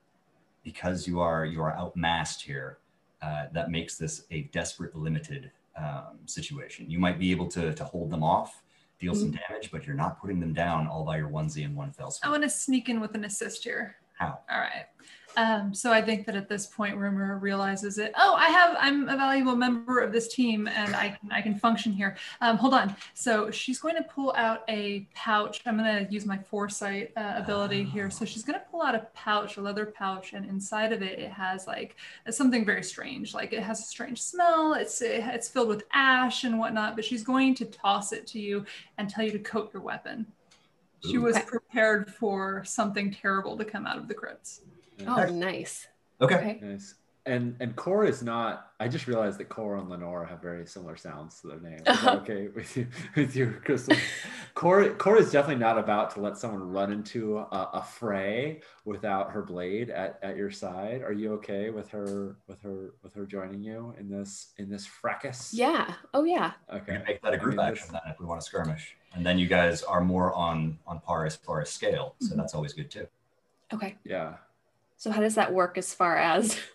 because you are you are outmassed here, uh, that makes this a desperate, limited um, situation. You might be able to to hold them off, deal some damage, but you're not putting them down all by your onesie and one fell I want to sneak in with an assist here. How? All right. Um, so I think that at this point, Rumor realizes it. Oh, I have. I'm a valuable member of this team, and I can I can function here. Um, hold on. So she's going to pull out a pouch. I'm going to use my foresight uh, ability here. So she's going to pull out a pouch, a leather pouch, and inside of it, it has like something very strange. Like it has a strange smell. It's it's filled with ash and whatnot. But she's going to toss it to you and tell you to coat your weapon. She was prepared for something terrible to come out of the crypts. Oh, nice. Okay. Okay. Nice. And and Cora is not. I just realized that Cora and Lenore have very similar sounds to their names. Is that okay with you, with you, Crystal? Cora Cora is definitely not about to let someone run into a, a fray without her blade at, at your side. Are you okay with her with her with her joining you in this in this fracas? Yeah. Oh, yeah. Okay. make that a group mean, action this- then if we want to skirmish, and then you guys are more on on par as far as scale, so Mhm. that's always good too. Okay. Yeah. So, how does that work as far as?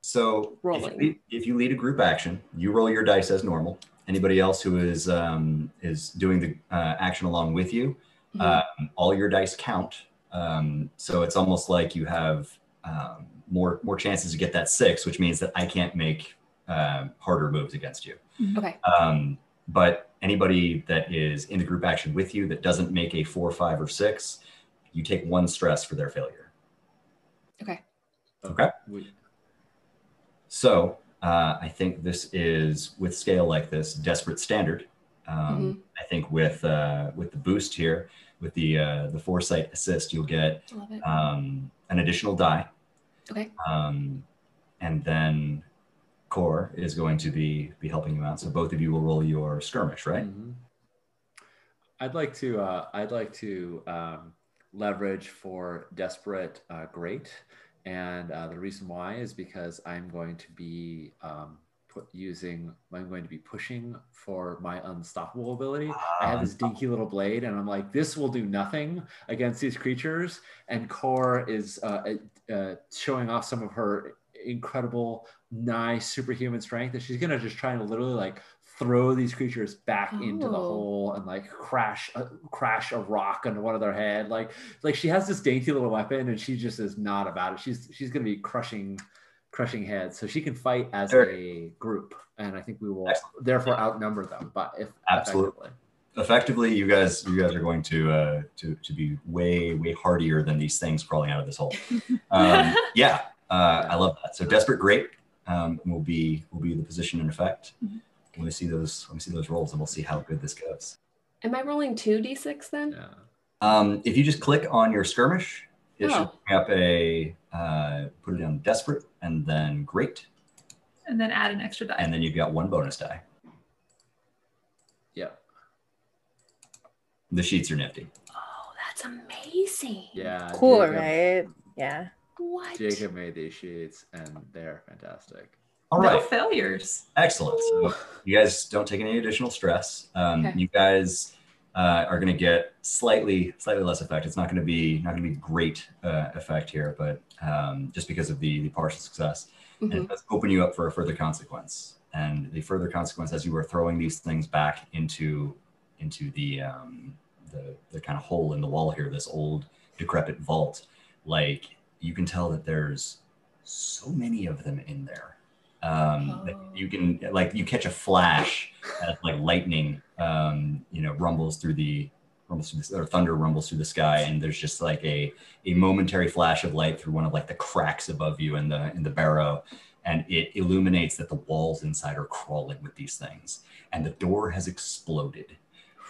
So if Rolling. you, lead, if you lead a group action, you roll your dice as normal. Anybody else who is um, is doing the uh, action along with you, Mhm. um, all your dice count. Um, so it's almost like you have um, more more chances to get that six, which means that I can't make um, harder moves against you. Okay. Um, but anybody that is in the group action with you that doesn't make a four, five, or six, you take one stress for their failure. Okay. Okay. So uh, I think this is with scale like this, desperate standard. Um, I think with uh, with the boost here, with the uh, the foresight assist, you'll get um, an additional die, Okay. um, and then Core is going to be be helping you out. So both of you will roll your skirmish, right? Mhm. I'd like to. Uh, I'd like to um, leverage for desperate uh, great, and uh, the reason why is because I'm going to be um, using. I'm going to be pushing for my unstoppable ability. I have this dinky little blade, and I'm like, this will do nothing against these creatures. And Core is uh, uh, showing off some of her incredible, nice superhuman strength, and she's gonna just try to literally like throw these creatures back into the Oh. hole and like crash a, crash a rock under one of their head. Like like she has this dainty little weapon, and she just is not about it. She's she's gonna be crushing crushing heads, so she can fight as Sure. a group, and I think we will Excellent. therefore outnumber them. But if Absolutely. effectively. Effectively, you guys you guys are going to uh, to to be way way hardier than these things crawling out of this hole. Um, yeah, uh, I love that. So desperate great um, will be will be the position in effect. Mhm. Let me see those. Let me see those rolls, and we'll see how good this goes. Am I rolling two d6 then? Yeah. Um, if you just click on your skirmish, it should Oh. bring up a uh, put it on desperate, and then great, and then add an extra die. and then you've got one bonus die. Yeah. The sheets are nifty. Oh, that's amazing. Yeah. Cool, Jacob, right? Yeah. What? Jacob made these sheets, and they're fantastic. All no failures. Excellent. So you guys don't take any additional stress. Um, Okay. You guys uh, are going to get slightly slightly less effect. It's not going to be not going to be great uh, effect here, but um, just because of the the partial success, and Mhm. it does open you up for a further consequence. And the further consequence, as you are throwing these things back into into the um, the the kind of hole in the wall here, this old decrepit vault, like you can tell that there's so many of them in there. Um, Oh. You can like you catch a flash as like lightning, um, you know, rumbles through the rumbles through the, or thunder rumbles through the sky, and there's just like a a momentary flash of light through one of like the cracks above you in the in the barrow, and it illuminates that the walls inside are crawling with these things, and the door has exploded,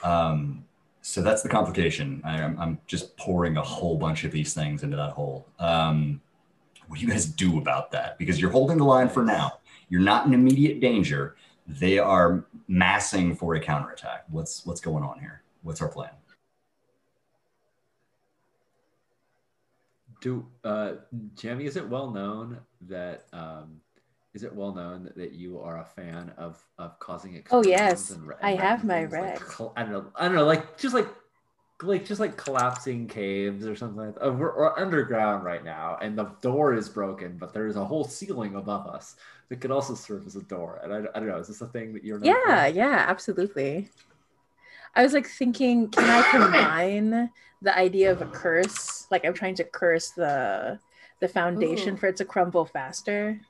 Um, so that's the complication. I, am I'm just pouring a whole bunch of these things into that hole. Um, what do you guys do about that? Because you're holding the line for now. You're not in immediate danger. They are massing for a counterattack. What's what's going on here? What's our plan? Do uh, Jamie? Is it well known that um, is it well known that you are a fan of of causing it? Oh, yes. and, I have my things, like, red. I don't know. I don't know. Like just like like just like collapsing caves or something like that. Uh, We're, we're underground right now, and the door is broken, but there is a whole ceiling above us that could also serve as a door. And I, I don't know. Is this a thing that you're? known for? Yeah, yeah, absolutely. I was like thinking, can I combine the idea of a curse? Like I'm trying to curse the the foundation Ooh. for it to crumble faster.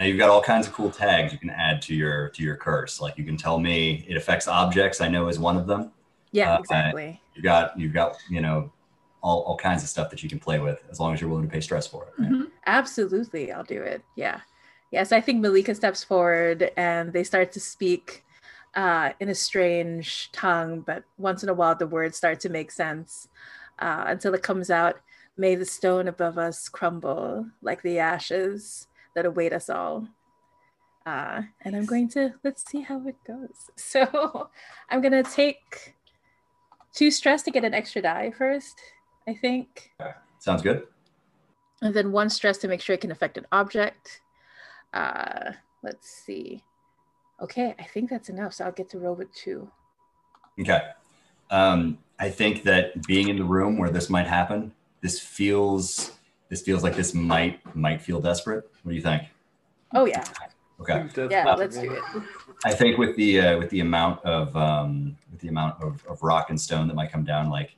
Now you've got all kinds of cool tags you can add to your to your curse. Like you can tell me it affects objects. I know is one of them. Yeah, Uh, exactly. You've got you've got you know all, all kinds of stuff that you can play with as long as you're willing to pay stress for it. right? Mhm. Absolutely, I'll do it. Yeah. Yes, I think Malika steps forward and they start to speak uh, in a strange tongue, but once in a while the words start to make sense uh, until it comes out May the stone above us crumble like the ashes that await us all. Uh, and I'm going to, let's see how it goes. So I'm going to take two stress to get an extra die first, I think Sounds good. and then one stress to make sure it can affect an object. Uh, let's see. Okay, I think that's enough. So I'll get to roll with two. Okay. Um, I think that being in the room where this might happen, this feels this feels like this might might feel desperate. What do you think? Oh yeah, Okay. yeah. Let's do it. I think with the uh, with the amount of um, with the amount of, of rock and stone that might come down, like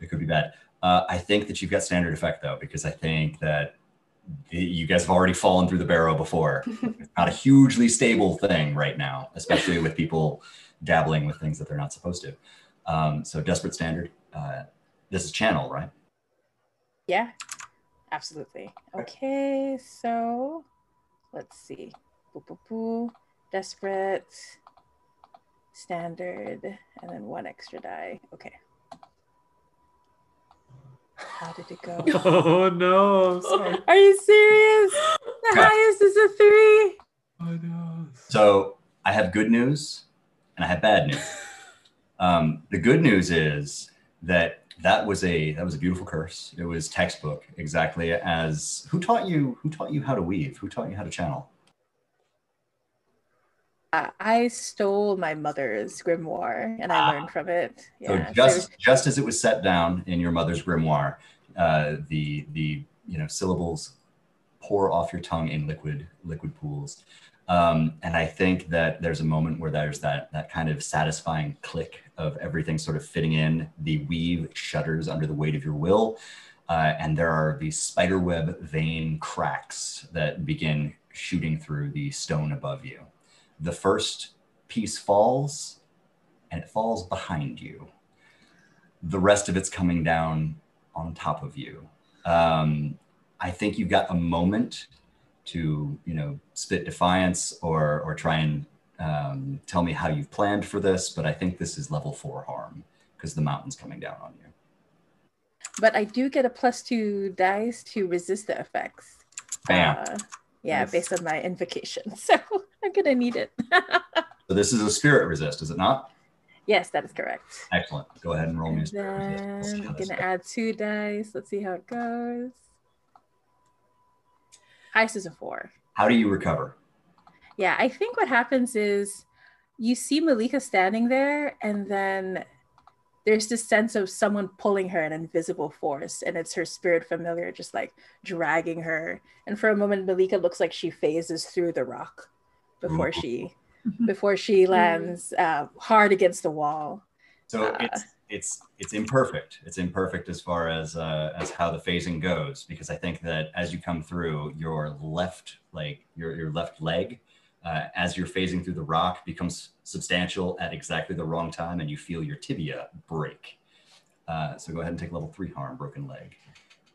it could be bad. Uh, I think that you've got standard effect though, because I think that you guys have already fallen through the barrel before. it's not a hugely stable thing right now, especially with people dabbling with things that they're not supposed to. Um, so desperate standard. Uh, this is channel, right? Yeah, absolutely. Okay, so let's see. Boo, boo, boo. Desperate, standard, and then one extra die. Okay. How did it go? Oh no! Sorry. Are you serious? The highest is a three. Oh no! So I have good news and I have bad news. um, the good news is that that was a that was a beautiful curse. It was textbook exactly as who taught you who taught you how to weave? Who taught you how to channel? I stole my mother's grimoire and I Ah. learned from it. So Yeah. just just as it was set down in your mother's grimoire, uh, the the you know syllables pour off your tongue in liquid liquid pools. Um, and I think that there's a moment where there's that that kind of satisfying click of everything sort of fitting in. The weave shudders under the weight of your will, uh, and there are these spiderweb vein cracks that begin shooting through the stone above you. The first piece falls, and it falls behind you. The rest of it's coming down on top of you. Um, I think you've got a moment to, you know, spit defiance or or try and um, tell me how you've planned for this. But I think this is level four harm because the mountain's coming down on you. But I do get a plus two dice to resist the effects. Bam. Uh, yeah, Nice. based on my invocation. So I'm gonna need it. So this is a spirit resist, is it not? yes, that is correct. Excellent. Go ahead and roll me a spirit resist. I'm gonna goes. add two dice. Let's see how it goes. Highest is a four. How do you recover? Yeah, I think what happens is you see Malika standing there, and then there's this sense of someone pulling her, an invisible force, and it's her spirit familiar, just like dragging her. And for a moment, Malika looks like she phases through the rock before she before she lands uh, hard against the wall. So Uh, it's it's it's imperfect. It's imperfect as far as uh, as how the phasing goes because I think that as you come through, your left like your your left leg, uh, as you're phasing through the rock, becomes substantial at exactly the wrong time, and you feel your tibia break. Uh, so go ahead and take level three harm, broken leg,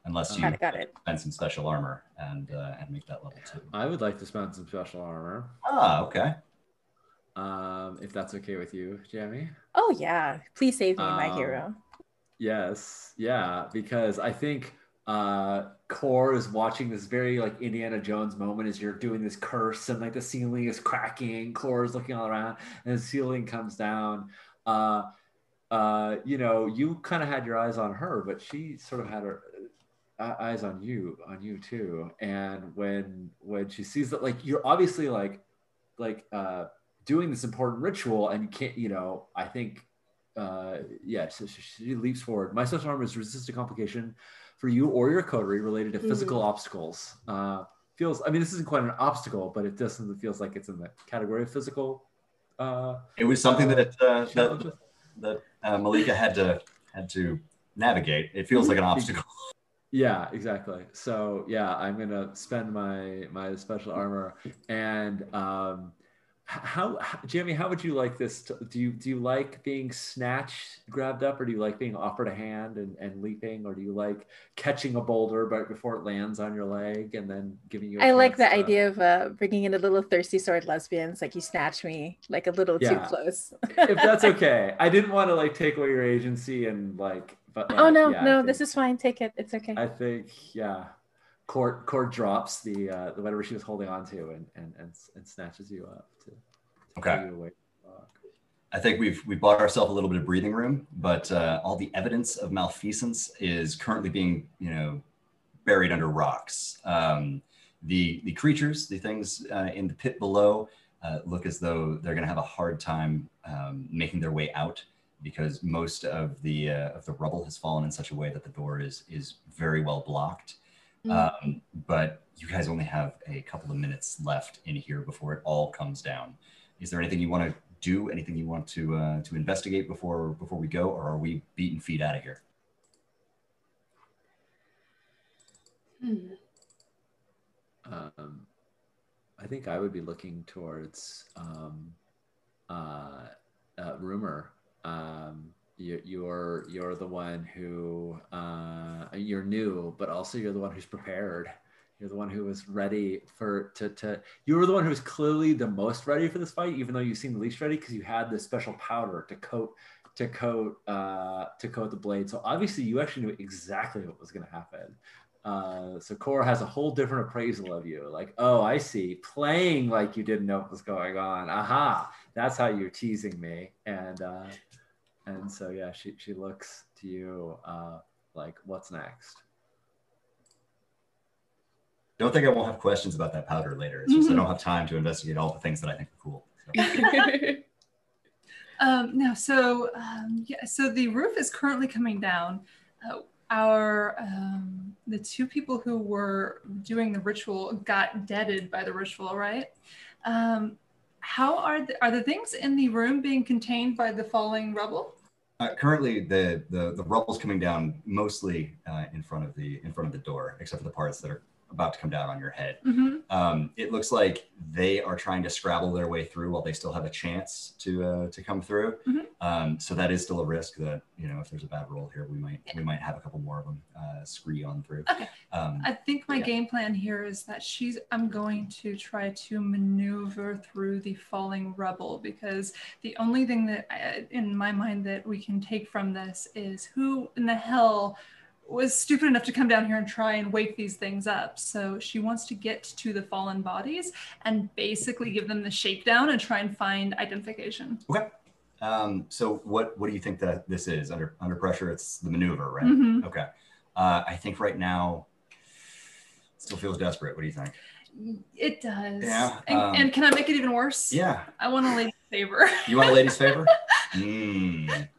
unless you Got it, got it. spend some special armor and uh, and make that level two. I would like to spend some special armor. Ah, okay. um, if that's okay with you, Jamie. Oh yeah, please save me, my Um, hero. Yes, yeah, because I think uh Core is watching this very like Indiana Jones moment as you're doing this curse and like the ceiling is cracking, Core is looking all around, and the ceiling comes down. Uh uh, you know, you kind of had your eyes on her, but she sort of had her eyes on you, on you too. And when when she sees that, like you're obviously like like uh doing this important ritual, and you can't, you know, I think uh, yeah, so she, she leaps forward. My special armor is resist a complication for you or your coterie related to physical obstacles. Uh, feels, I mean, this isn't quite an obstacle, but it definitely feels like it's in the category of physical. Uh, It was something that uh, that, that uh, Malika had to had to navigate. It feels like an obstacle. Yeah, exactly. So yeah, I'm gonna spend my my special armor and um, how, how Jamie, how would you like this? To, do you do you like being snatched, grabbed up, or do you like being offered a hand and, and leaping, or do you like catching a boulder right before it lands on your leg and then giving you? I I like the idea of uh, bringing in a little thirsty sword lesbians, like you snatch me like a little too close. if that's okay. I didn't want to like take away your agency and like, but oh uh, no, yeah, no, think- this is fine. Take it. It's okay. I think yeah. Court Court drops the uh, the whatever she was holding on to and and and, and snatches you up to, to Okay. you away. from the rock. I think we've we've bought ourselves a little bit of breathing room, but uh, all the evidence of malfeasance is currently being you know buried under rocks. Um, the the creatures, the things uh, in the pit below, uh, look as though they're going to have a hard time um, making their way out because most of the uh, of the rubble has fallen in such a way that the door is is very well blocked. Um, but you guys only have a couple of minutes left in here before it all comes down. Is there anything you want to do? Anything you want to uh, to investigate before before we go, or are we beating feet out of here? Hmm. Um, I think I would be looking towards um, uh, uh, rumor. Um, you, you're you're the one who uh, you're new, but also you're the one who's prepared. You're the one who was ready for to to. You were the one who was clearly the most ready for this fight, even though you seemed the least ready because you had this special powder to coat to coat uh, to coat the blade. So obviously, you actually knew exactly what was going to happen. Uh, so Cora has a whole different appraisal of you. Like, oh, I see, playing like you didn't know what was going on. Aha, that's how you're teasing me. And uh, and so yeah, she she looks to you uh, like, what's next? Don't think I won't have questions about that powder later. It's just I don't have time to investigate all the things that I think are cool. So. Um, no, so um, yeah, so the roof is currently coming down. Uh, our um, the two people who were doing the ritual got deaded by the ritual, right? Um, how are the, are the things in the room being contained by the falling rubble? Uh, currently, the, the the rubble's coming down mostly uh, in front of the in front of the door, except for the parts that are about to come down on your head. Mm-hmm. Um, it looks like they are trying to scrabble their way through while they still have a chance to uh, to come through. Mhm. Um, so that is still a risk that you know if there's a bad roll here, we might we might have a couple more of them uh, scree on through. Okay. Um, I think my Yeah. game plan here is that she's. I'm going to try to maneuver through the falling rubble because the only thing that, I, in my mind, that we can take from this is who in the hell was stupid enough to come down here and try and wake these things up. So she wants to get to the fallen bodies and basically give them the shakedown and try and find identification. okay. Um, so what what do you think that this is under under pressure? It's the maneuver, right? Mhm. Okay. Uh, I think right now it still feels desperate. What do you think? It does. Yeah, And, um, and can I make it even worse? Yeah. I want a lady's favor. You want a lady's favor? Mm.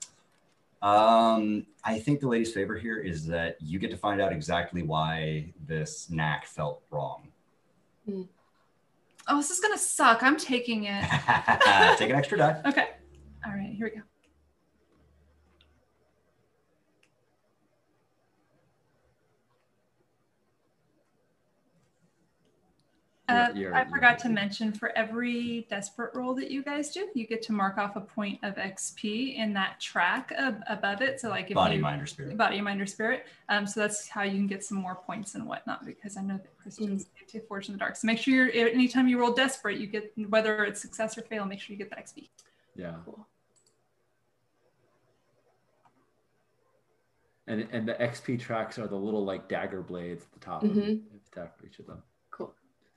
Um, I think the lady's favor here is that you get to find out exactly why this knack felt wrong. Oh, this is gonna suck. I'm taking it. Take an extra die. Okay. All right, here we go. Uh, You're- I you're- forgot to mention for every desperate roll that you guys do, you get to mark off a point of XP in that track ab- above it. So, like if Body, you, mind, or spirit. body, mind, or spirit. Um, so that's how you can get some more points and whatnot. Because I know that Christians get to Forged in the Dark. So make sure you're anytime you roll desperate, you get whether it's success or fail. Make sure you get the XP. Yeah. Cool. And and the XP tracks are the little like dagger blades at the top Mhm. of you attack for each of them.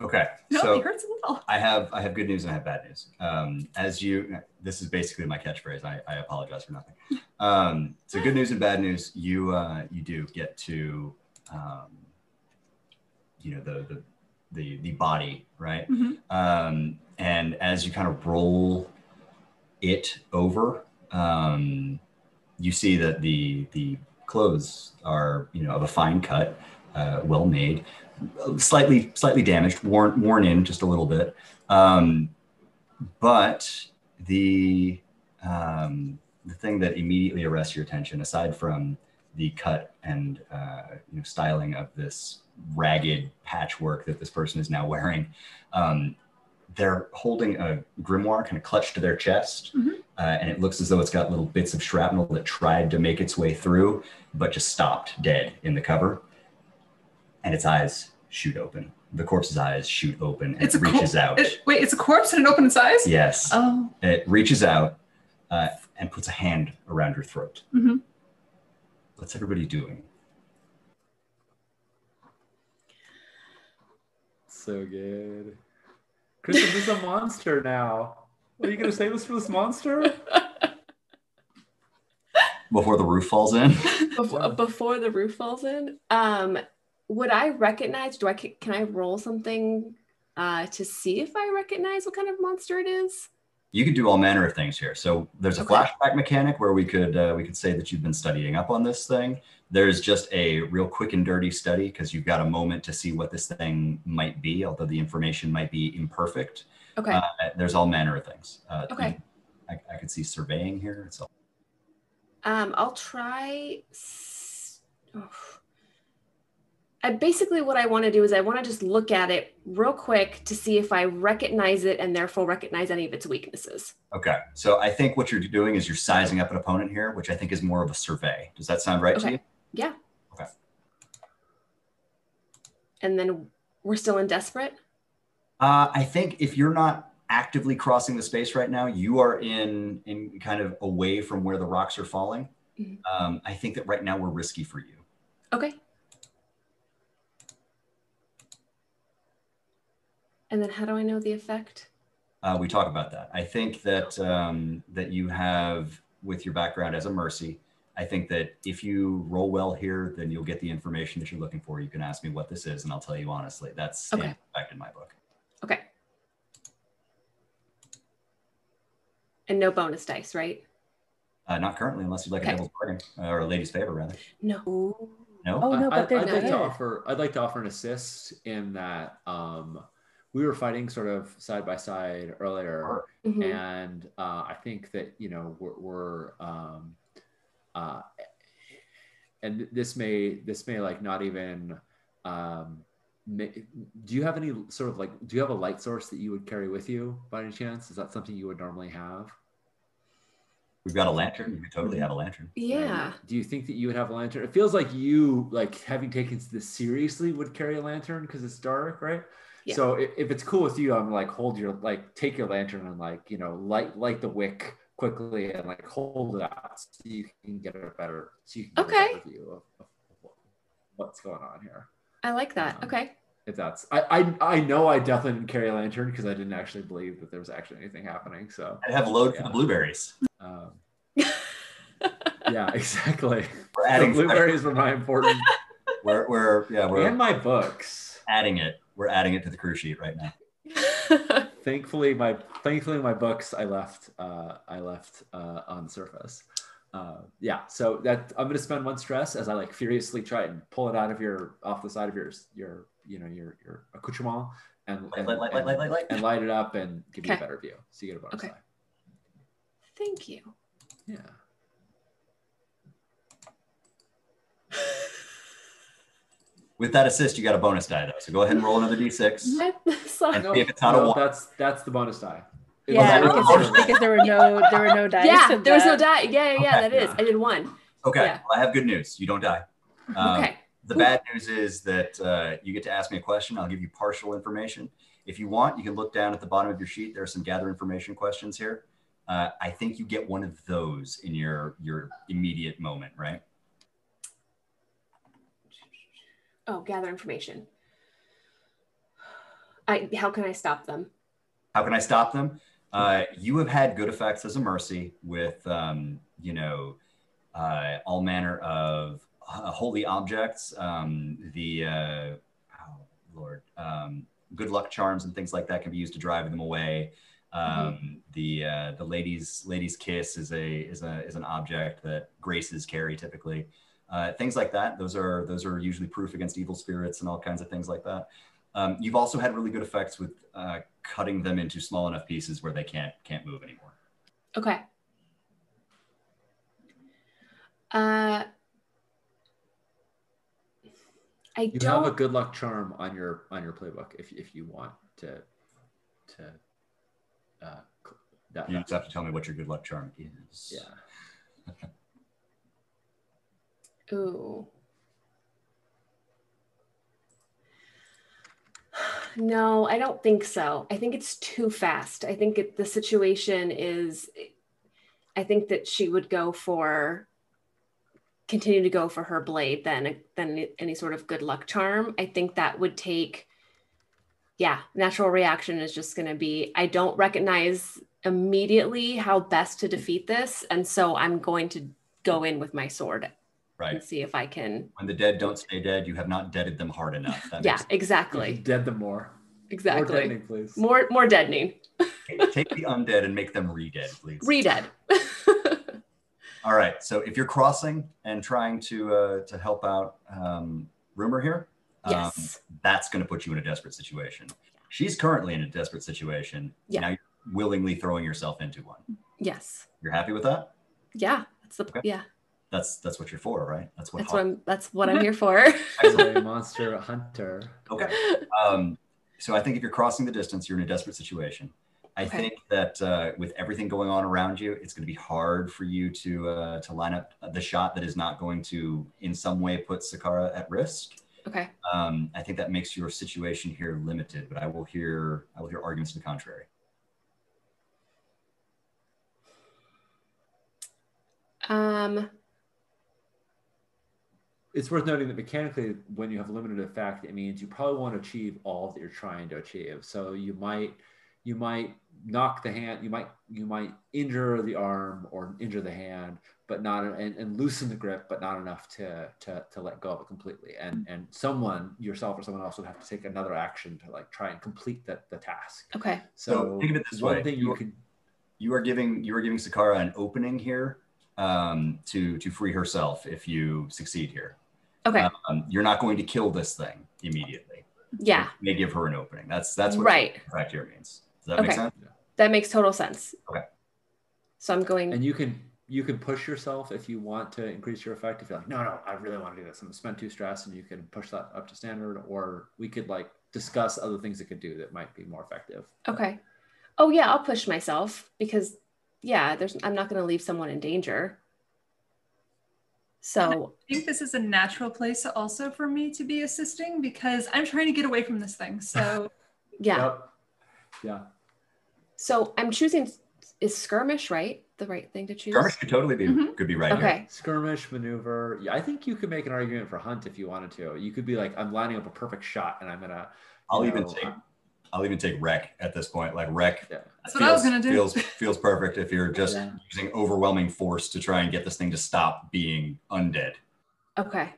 Okay, No, so it hurts a little. I have I have good news and I have bad news. Um, as you, this is basically my catchphrase. I, I apologize for nothing. Um, so good news and bad news. You uh, you do get to, um, you know, the the the the body, right? Mhm. Um, and as you kind of roll it over, um, you see that the the clothes are you know of a fine cut, uh, well made, slightly slightly damaged, worn worn in just a little bit, um, but the um, the thing that immediately arrests your attention, aside from the cut and uh, you know styling of this ragged patchwork that this person is now wearing, um, they're holding a grimoire kind of clutched to their chest, Mhm. uh, and it looks as though it's got little bits of shrapnel that tried to make its way through, but just stopped dead in the cover. And its eyes shoot open. The corpse's eyes shoot open and It's it a reaches cor- out. It- wait, it's a corpse and it opens its eyes. yes, Oh. it reaches out uh, and puts a hand around your throat. Mhm. What's everybody doing? So good. Kristen, this is a monster now. Are you gonna save us from this monster? Before the roof falls in? Before, before the roof falls in, um, would I recognize? Do I can I roll something uh, to see if I recognize what kind of monster it is? you could do all manner of things here. So there's a Okay. flashback mechanic where we could uh, we could say that you've been studying up on this thing. There's just a real quick and dirty study because you've got a moment to see what this thing might be, although the information might be imperfect. Okay. Uh, there's all manner of things. Uh, Okay. I, I could see surveying here. It's all, Um, I'll try. oh. I basically what I want to do is I want to just look at it real quick to see if I recognize it and therefore recognize any of its weaknesses. okay. So I think what you're doing is you're sizing up an opponent here, which I think is more of a survey. Does that sound right to you? Yeah. Okay. And then we're still in desperate. Uh, I think if you're not actively crossing the space right now, you are in in kind of away from where the rocks are falling. Mhm. Um, I think that right now we're risky for you. Okay. And then how do I know the effect? Uh, we talk about that. I think that um, that you have with your background as a mercy. I think that if you roll well here, then you'll get the information that you're looking for. You can ask me what this is, and I'll tell you honestly. That's Okay. standard effect in my book. Okay. And no bonus dice, right? Uh, not currently, unless you'd like Okay. a devil's bargain uh, or a lady's favor, rather. No. No. Oh no, I- but they're I'd like to offer. I'd like to offer an assist in that um, we were fighting sort of side by side earlier, Mhm. and uh, I think that you know we're, we're um, uh, and this may this may like not even. Um, may, do you have any sort of like? Do you have a light source that you would carry with you by any chance? Is that something you would normally have? We've got a lantern. You could totally have a lantern. Yeah. Do you think that you would have a lantern? It feels like you, like having taken this seriously, would carry a lantern because it's dark, right? Yeah. So if, if it's cool with you, I'm like hold your like take your lantern and like you know light light the wick quickly and like hold it out so you can get a better so you can get Okay. a better view of, of what's going on here. I like that. Um, Okay. If that's I I, I know I definitely didn't carry a lantern because I didn't actually believe that there was actually anything happening. So I'd have a load for the blueberries. um, yeah, exactly. We're The blueberries were my important We're, we're yeah we're and my books. adding it. We're adding it to the crew sheet right now. Thankfully, my thankfully my books I left uh, I left uh, on the surface. Uh, yeah, so that I'm gonna spend one stress as I like furiously try and pull it out of your off the side of your your you know your your accoutrement and Light, and, light, light, and, light, light, light. and light it up and give you a better view so you get a bonus Okay. die. Thank you. Yeah. With that assist, you got a bonus die though. So go ahead and roll another d6. Sorry. And see if it's not a no, one. that's that's the bonus die. It Yeah, that was- because, because there were no there were no dice. yeah, in there was no die. Yeah, yeah, yeah, Okay. that is. I did one. Okay, Yeah. well, I have good news. You don't die. Um, okay. The bad news is that uh, you get to ask me a question. I'll give you partial information. If you want, you can look down at the bottom of your sheet. There are some gather information questions here. Uh, I think you get one of those in your your immediate moment, right? Oh, gather information. I how can I stop them? How can I stop them? Uh, you have had good effects as a mercy with, um, you know, uh, all manner of holy objects, um, the, uh, oh, Lord, um, good luck charms and things like that can be used to drive them away. Um, The uh, the ladies ladies kiss is a is a is an object that graces carry typically. Uh, things like that. Those are those are usually proof against evil spirits and all kinds of things like that. Um, you've also had really good effects with uh, cutting them into small enough pieces where they can't can't move anymore. Okay. Uh I You don't have a good luck charm on your on your playbook if if you want to to uh that, You just have to tell me what your good luck charm is. yeah. Ooh. No, I don't think so. I think it's too fast. I think it, the situation is, I think that she would go for, continue to go for her blade than than any sort of good luck charm. I think that would take, yeah, natural reaction is just going to be, I don't recognize immediately how best to defeat this, and so I'm going to go in with my sword Right. and see if I can. When the dead don't stay dead, you have not deaded them hard enough. That Yeah, makes exactly, Dead them more. Exactly. More exactly. deadening, please. More, more deadening. sense. Take the undead and make them re-dead, please. Re-dead. All right. So if you're crossing and trying to uh, to help out um, Rumor here, um, yes. that's going to put you in a desperate situation. She's currently in a desperate situation. Yeah. Now you're willingly throwing yourself into one. Yes. You're happy with that? Yeah. That's the. Okay. Yeah. That's that's what you're for, right? That's what. That's what I'm. That's what I'm here for. As a monster hunter. Okay. Um, so I think if you're crossing the distance, you're in a desperate situation. I Okay. think that uh, with everything going on around you, it's going to be hard for you to uh, to line up the shot that is not going to, in some way, put Sakara at risk. okay. Um, I think that makes your situation here limited, but I will hear I will hear arguments to the contrary. Um. It's worth noting that mechanically, when you have limited effect, it means you probably want to achieve all that you're trying to achieve. So you might you might knock the hand, you might you might injure the arm or injure the hand, but not and, and loosen the grip, but not enough to to to let go of it completely. And mm-hmm. and someone yourself or someone else would have to take another action to like try and complete the, the task. Okay. So So think of it this one way. thing you You- could You are giving you are giving Sakara an opening here um, to to free herself if you succeed here. Okay. Um, you're not going to kill this thing immediately. yeah. You may give her an opening. That's that's what Right. effect here means. Does that make Okay. sense? That makes total sense. Okay. So I'm going. and you can you can push yourself if you want to increase your effect if you're like no no i really want to do this i'm spent too stressed and you can push that up to standard or we could like discuss other things it could do that might be more effective Okay. Oh yeah, I'll push myself because yeah, there's I'm not going to leave someone in danger. So, I think this is a natural place also for me to be assisting because I'm trying to get away from this thing. So yeah. Yep. yeah So, I'm choosing is skirmish, right? The right thing to choose. Skirmish could totally be Mhm. could be right here. Skirmish maneuver yeah i think you could make an argument for hunt if you wanted to you could be like i'm lining up a perfect shot and i'm gonna I'll you even take I'll even take wreck at this point. Like wreck yeah that's what I was gonna do. feels feels perfect if you're just Yeah. using overwhelming force to try and get this thing to stop being undead. Okay.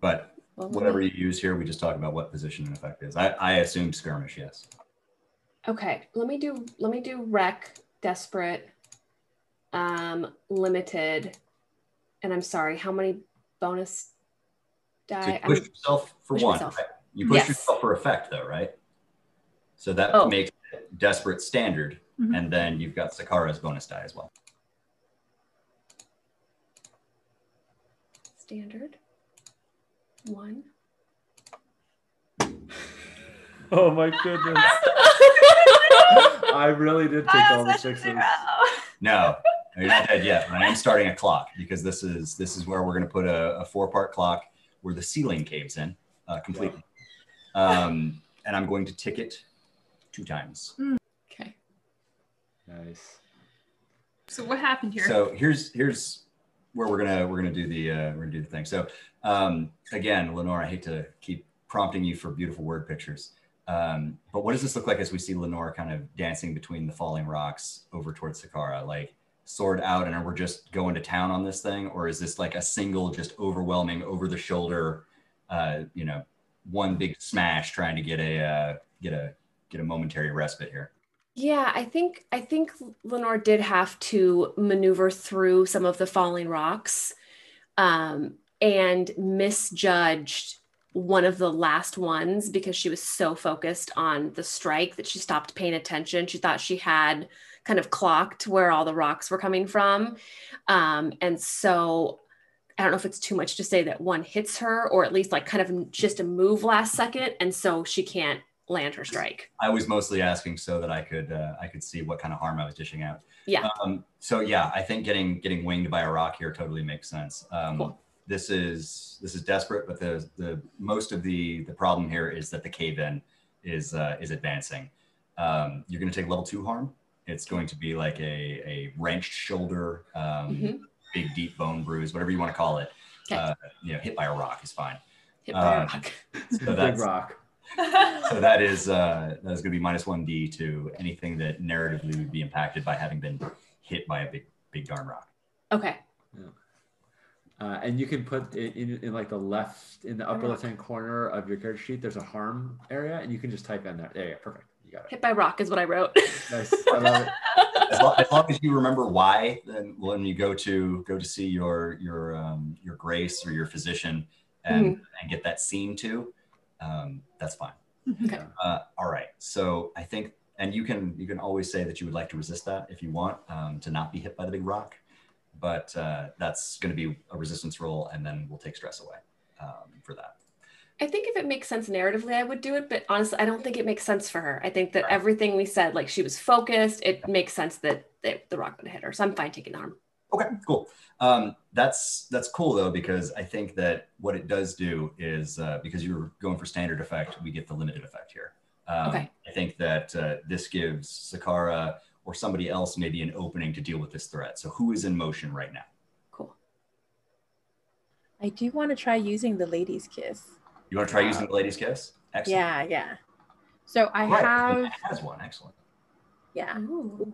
But Well, whatever you use here, we just talk about what position and effect is. I, I assume skirmish, yes. Okay, let me do let me do wreck, desperate, um, limited, and I'm sorry. How many bonus So you die? push I'm- yourself for push one. myself. Right? You push Yes. yourself for effect, though, right? So that Oh. makes it desperate standard, Mhm. and then you've got Sakara's bonus die as well. standard. One. Oh my goodness. I really did take all the sixes. zero. No, you're not dead yet. I am starting a clock because this is this is where we're going to put a, a four part clock where the ceiling caves in uh, completely, um, and I'm going to tick it two times. Okay. Nice. So what happened here? So here's here's where we're gonna we're gonna do the uh, we're gonna do the thing. So um, again, Lenore, I hate to keep prompting you for beautiful word pictures, um, but what does this look like as we see Lenore kind of dancing between the falling rocks over towards Sakara, like sword out, and we're just going to town on this thing, or is this like a single, just overwhelming, over the shoulder, uh, you know, one big smash, trying to get a uh, get a get a momentary respite here? Yeah, I think I think Lenore did have to maneuver through some of the falling rocks, um, and misjudged one of the last ones because she was so focused on the strike that she stopped paying attention. She thought she had kind of clocked where all the rocks were coming from, um, and so I don't know if it's too much to say that one hits her, or at least like kind of just a move last second, and so she can't land her strike. I was mostly asking so that I could uh, I could see what kind of harm I was dishing out. Yeah. Um, so yeah, I think getting getting winged by a rock here totally makes sense. Um, Cool. This is this is desperate, but the the most of the the problem here is that the cave in is uh, is advancing. Um, you're going to take level two harm. It's going to be like a a wrenched shoulder, um, Mhm. Big deep bone bruise, whatever you want to call it. Okay. Uh, you know, hit by a rock is fine. Hit by a Um, rock. So Big that's rock. so that is uh, that is going to be minus one d to anything that narratively would be impacted by having been hit by a big big darn rock. Okay. Uh, and you can put it in, in like the left in the upper left hand corner of your character sheet. There's a harm area, and you can just type in there. There, yeah, perfect. You got it. Hit by rock is what I wrote. Nice. I love it. As long, as long as you remember why, then when you go to go to see your your um, your grace or your physician and and get that scene too, um, that's fine. Okay. Uh, all right. So I think, and you can you can always say that you would like to resist that if you want um, to not be hit by the big rock, but uh, that's going to be a resistance roll, and then we'll take stress away um, for that. I think if it makes sense narratively, I would do it. But honestly, I don't think it makes sense for her. I think that everything we said, like she was focused, it makes sense that, that the rock would hit her. So I'm fine taking the harm. Okay, cool. Um, that's that's cool though because I think that what it does do is uh, because you're going for standard effect, we get the limited effect here. Um, Okay. I think that uh, this gives Sakara or somebody else maybe an opening to deal with this threat. So who is in motion right now? Cool. I do want to try using the ladies' kiss. You want to try using the lady's kiss? Excellent. Yeah, yeah. So I Right, have it has one. Excellent. yeah. Ooh.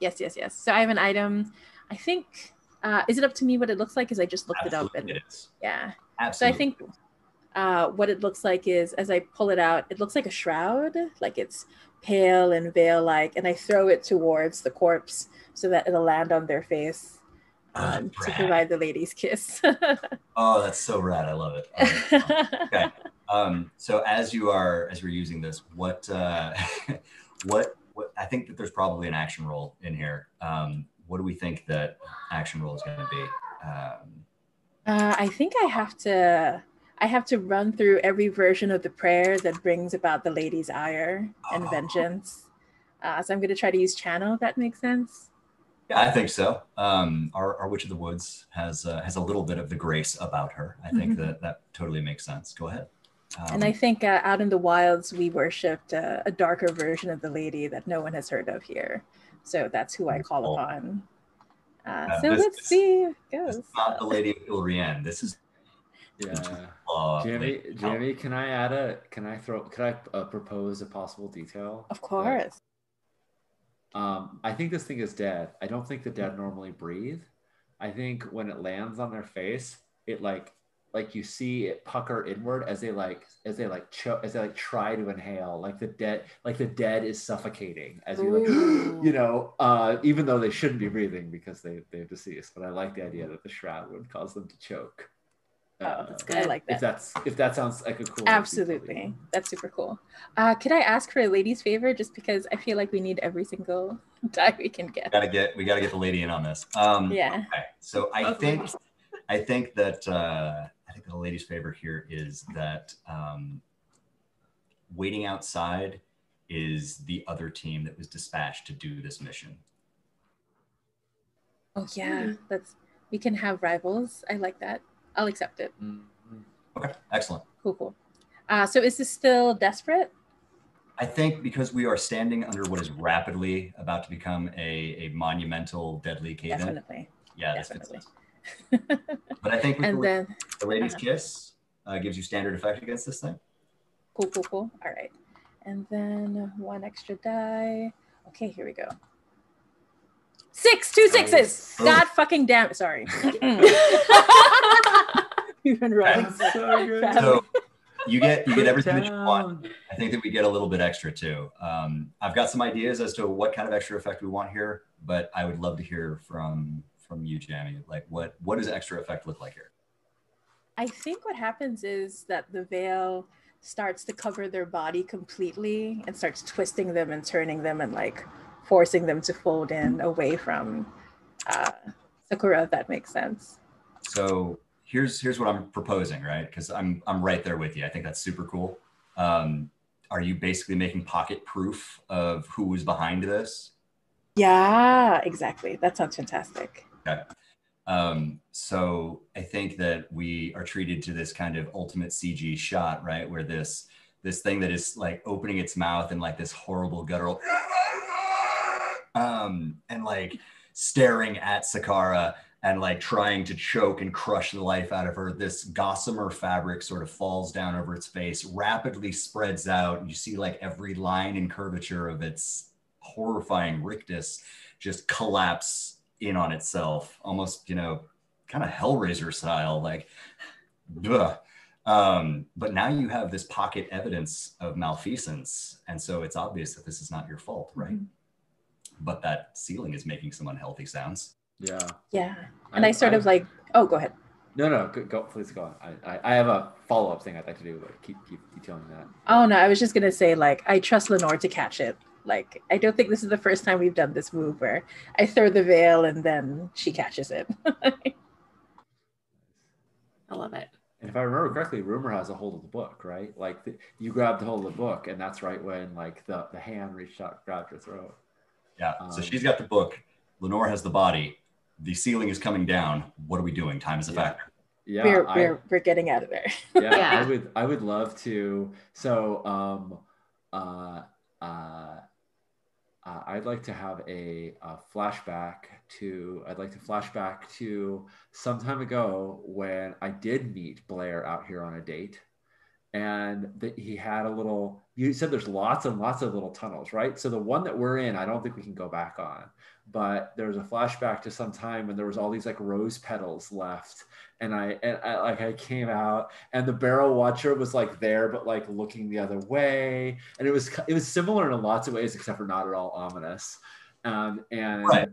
Yes, yes, yes. So I have an item. I think uh is it up to me what it looks like? Because I just looked it up Absolutely and it is. yeah. Absolutely. So I think uh, what it looks like is as I pull it out, it looks like a shroud, like it's pale and veil like, and I throw it towards the corpse so that it'll land on their face um, to provide the lady's kiss. Oh, that's so rad. I love it. Right. okay. Um, so as you are as you're using this, what uh, what what I think that there's probably an action roll in here. Um, what do we think that action roll is going to be? Um, Uh, I think I have to. I have to run through every version of the prayer that brings about the lady's ire and Oh. vengeance. Uh, so I'm going to try to use channel. If that makes sense. Yeah, I think so. Um, our, our witch of the woods has uh, has a little bit of the grace about her. I think Mhm. that that totally makes sense. Go ahead. Um, and I think uh, out in the wilds, we worshipped uh, a darker version of the lady that no one has heard of here. So that's who I call Cool. upon. Uh, Uh, so this- let's this- see how it this is not the lady of Ilrienne. This is Yeah. uh, Jamie, Jamie, can I add a? Can I throw? Can I uh, propose a possible detail? Of course. Um, I think this thing is dead. I don't think the dead normally breathe. I think when it lands on their face, it like like you see it pucker inward as they like as they like cho- as they like try to inhale. Like the dead like the dead is suffocating as you like you know, uh, even though they shouldn't be breathing because they they've deceased. But I like the idea that the shroud would cause them to choke. Oh, that's Uh, good. I like If that. that's if that sounds like a cool Absolutely. That's super cool. Uh, could I ask for a lady's favor just because I feel like we need every single die we can get? gotta get we gotta get the lady in on this. Um, Yeah. Okay, so I Both think. I think that uh, I think think the lady's favor here is that um, waiting outside is the other team that was dispatched to do this mission. Oh yeah, that's we can have rivals. I like that. I'll accept it. Mhm. Okay, excellent. Cool, cool. Uh, so is this still desperate? I think because we are standing under what is rapidly about to become a, a monumental deadly cave. Definitely. Yeah, this fits Definitely. But I think and can- then the lady's uh-huh. kiss uh, gives you standard effect against this thing. cool, cool, cool. All right. And then one extra die. Okay, here we go. Six, two sixes. Nice. God fucking damn. Sorry. We've been rolling. That's so good. So you get you get everything that you want. I think that we get a little bit extra too. Um, I've got some ideas as to what kind of extra effect we want here, but I would love to hear from from you, Jamie. Like, what what does extra effect look like here? I think what happens is that the veil starts to cover their body completely and starts twisting them and turning them and like forcing them to fold in away from uh, Sakara, if that makes sense. So here's here's what I'm proposing, right? Because I'm I'm right there with you. I think that's super cool. Um, are you basically making pocket proof of who was behind this? Yeah, exactly. That sounds fantastic. Um, so I think that we are treated to this kind of ultimate CG shot, right? Where this this thing that is like opening its mouth and like this horrible guttural um and like staring at Sakara and like trying to choke and crush the life out of her. This gossamer fabric sort of falls down over its face, rapidly spreads out, you see like every line and curvature of its horrifying rictus just collapse in on itself, almost, you know, kind of Hellraiser style, like, duh. Um, but now you have this pocket evidence of malfeasance, and so it's obvious that this is not your fault, right? But that ceiling is making some unhealthy sounds. Yeah. Yeah. And I, sort of like, oh, go ahead. No, no, go, go please go on. I, I, I have a follow up thing I'd like to do, but keep keep detailing that. Oh, no, I was just going to say, like, I trust Lenore to catch it. Like, I don't think this is the first time we've done this move where I throw the veil and then she catches it. I love it. And if I remember correctly, rumor has a hold of the book, right? Like the, you grabbed a hold of the book, and that's right when like the, the hand reached out, grabbed your throat. Yeah. so Um, she's got the book. Lenore has the body. The ceiling is coming down. What are we doing? Time is a Yeah. factor. Yeah, we're, I- we're, we're getting out of there. yeah, Yeah. I would I would love to. So um, uh, uh, uh, I'd like to have a, a flashback to. I'd like to flashback to some time ago when I did meet Blair out here on a date, and that he had a little. You said there's lots and lots of little tunnels, right? So the one that we're in, I don't think we can go back on. But there's a flashback to some time when there was all these like rose petals left, and I and I, like I came out and the barrow watcher was like there but like looking the other way and it was it was similar in lots of ways except for not at all ominous um, and Right.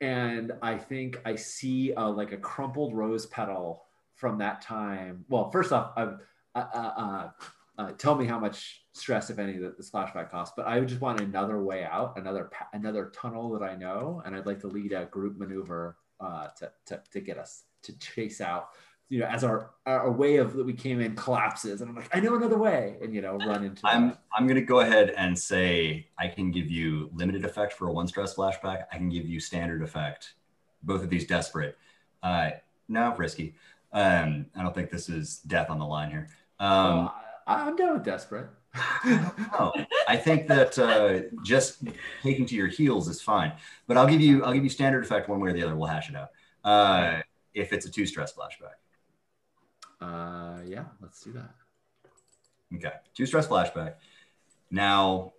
and i think i see uh, like a crumpled rose petal from that time well first off I, uh, uh, uh, tell me how much stress if any that this flashback costs but i would just want another way out another another tunnel that i know and i'd like to lead a group maneuver uh, to, to, to get us to chase out you know as our our way of that we came in collapses and i'm like i know another way and you know run into I'm that. I'm gonna go ahead and say I can give you limited effect for a one stress flashback. I can give you standard effect. Both of these desperate. Uh, no, risky. Um, I don't think this is death on the line here. Um, Oh, I, i'm down with desperate no, I think that uh, just taking to your heels is fine. But I'll give you I'll give you standard effect one way or the other. We'll hash it out. Uh, if it's a two stress flashback. uh yeah let's do that Okay, two stress flashback. Now,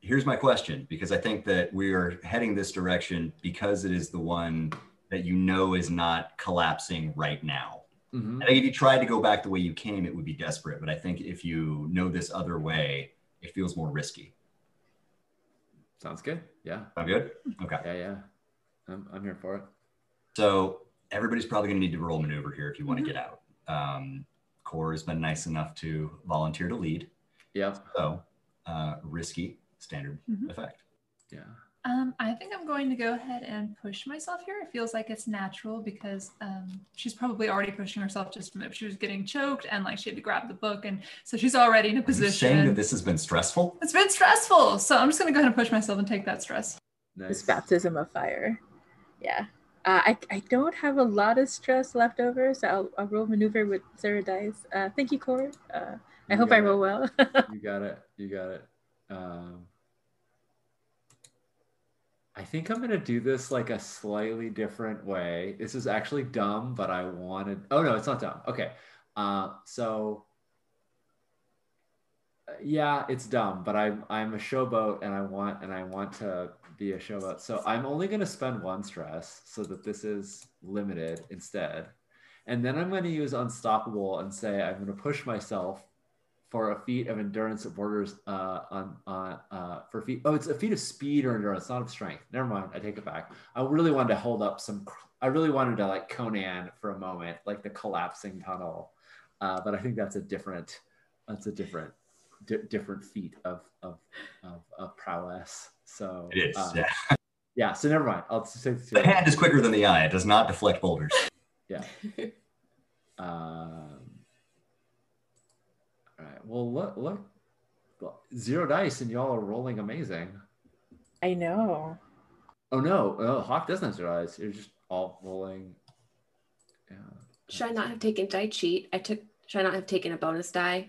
here's my question because I think that we are heading this direction because it is the one that you know is not collapsing right now. Mhm. I think if you tried to go back the way you came, it would be desperate. But I think if you know this other way, it feels more risky. sounds good yeah Sound good? Okay. yeah yeah i'm, I'm here for it So everybody's probably going to need to roll maneuver here if you want Mhm. to get out. Um, Core has been nice enough to volunteer to lead. Yeah. So uh, risky, standard Mhm. effect. yeah Um, I think I'm going to go ahead and push myself here. It feels like it's natural because um, she's probably already pushing herself just from if she was getting choked and like she had to grab the book, and so she's already in a Are you saying that this has been stressful? It's been stressful, so I'm just going to go ahead and push myself and take that stress. This baptism of fire. Yeah. Uh, I, I don't have a lot of stress left over, so I'll, I'll roll maneuver with zero dice. Uh, thank you, Core. Uh, I You hope got I it. roll well. You got it. You got it. Um, I think I'm gonna do this like a slightly different way. This is actually dumb, but I wanted. Oh no, it's not dumb. Okay. Uh, so yeah, it's dumb, but I'm I'm a showboat, and I want and I want to be a showboat. So I'm only gonna spend one stress, so that this is limited instead. And then I'm to use unstoppable and say I'm to push myself for a feat of endurance that borders uh, on on uh, for feet. Oh, it's a feat of speed or endurance, not of strength. Never mind, I take it back. I really wanted to hold up some. I really wanted to like Conan for a moment, like the collapsing tunnel. Uh, but I think that's a different. That's a different, di- different feat of of, of of prowess. So It is. uh, yeah. yeah. So never mind. I'll just take The hand is quicker than the eye. It does not deflect boulders. Yeah. um, all right. Well, look, look, zero dice, and y'all are rolling amazing. I know. Oh no, oh, Hawk doesn't have zero dice. You're just all rolling. Yeah. Should I not have taken die cheat? I took. Should I not have taken a bonus die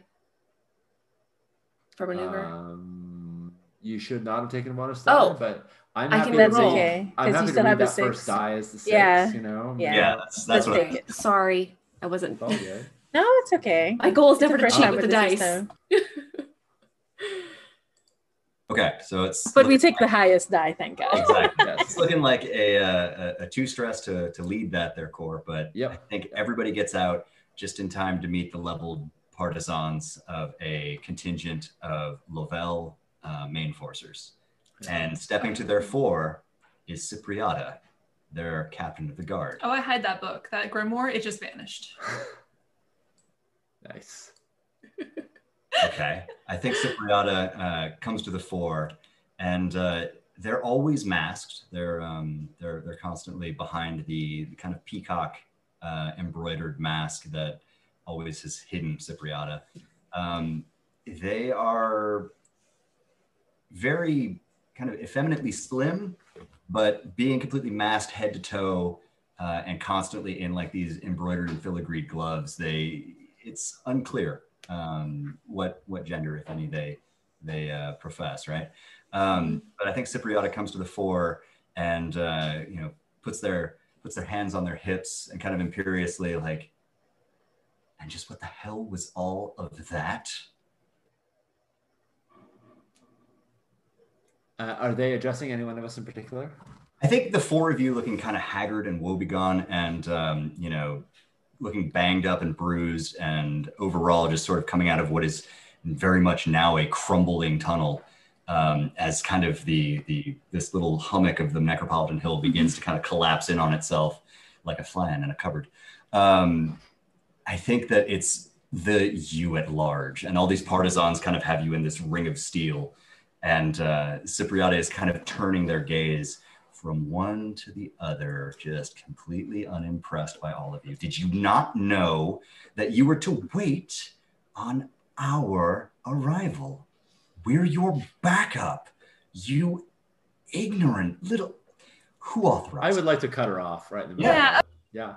for maneuver? Um, you should not have taken a bonus die. Oh. but I'm I happy can to That's read. okay. I'm Because happy you to still read have a that first die as the six. Yeah. You know. Yeah. Yeah, that's that's what. Sorry, I wasn't. It's all good. No, it's okay. My goal is It's the never to first cheat with the with dice. system. Okay, so it's. But we take the highest die, thank God. Exactly. Yes. It's looking like a, uh, a, a two stress to, to lead that there core, but I think everybody gets out just in time to meet the leveled partisans of a contingent of Lovell uh, main forcers. And stepping to their fore is Cipriata, their captain of the guard. Oh, I hide that book, that grimoire. It just vanished. Nice. Okay. I think Cipriata uh, comes to the fore, and uh, they're always masked. They're um, they're they're constantly behind the, the kind of peacock uh, embroidered mask that always has hidden Cipriata. Um, they are very kind of effeminately slim, but being completely masked head to toe uh, and constantly in like these embroidered and filigreed gloves, they it's unclear um, what what gender, if any, they they uh, profess, right? Um, but I think Cipriata comes to the fore and uh, you know puts their puts their hands on their hips and kind of imperiously like, and just what the hell was all of that? Uh, are they addressing any one of us in particular? I think the four of you looking kind of haggard and woebegone and, um, you know, looking banged up and bruised and overall just sort of coming out of what is very much now a crumbling tunnel um, as kind of the, the this little hummock of the Necropolitan Hill begins to kind of collapse in on itself like a flan in a cupboard. Um, I think that it's the you at large and all these partisans kind of have you in this ring of steel and uh, is kind of turning their gaze from one to the other, just completely unimpressed by all of you. Did you not know that you were to wait on our arrival? We're your backup. You ignorant little. Who authorized? I would like to cut her off right in the middle. Yeah. Yeah.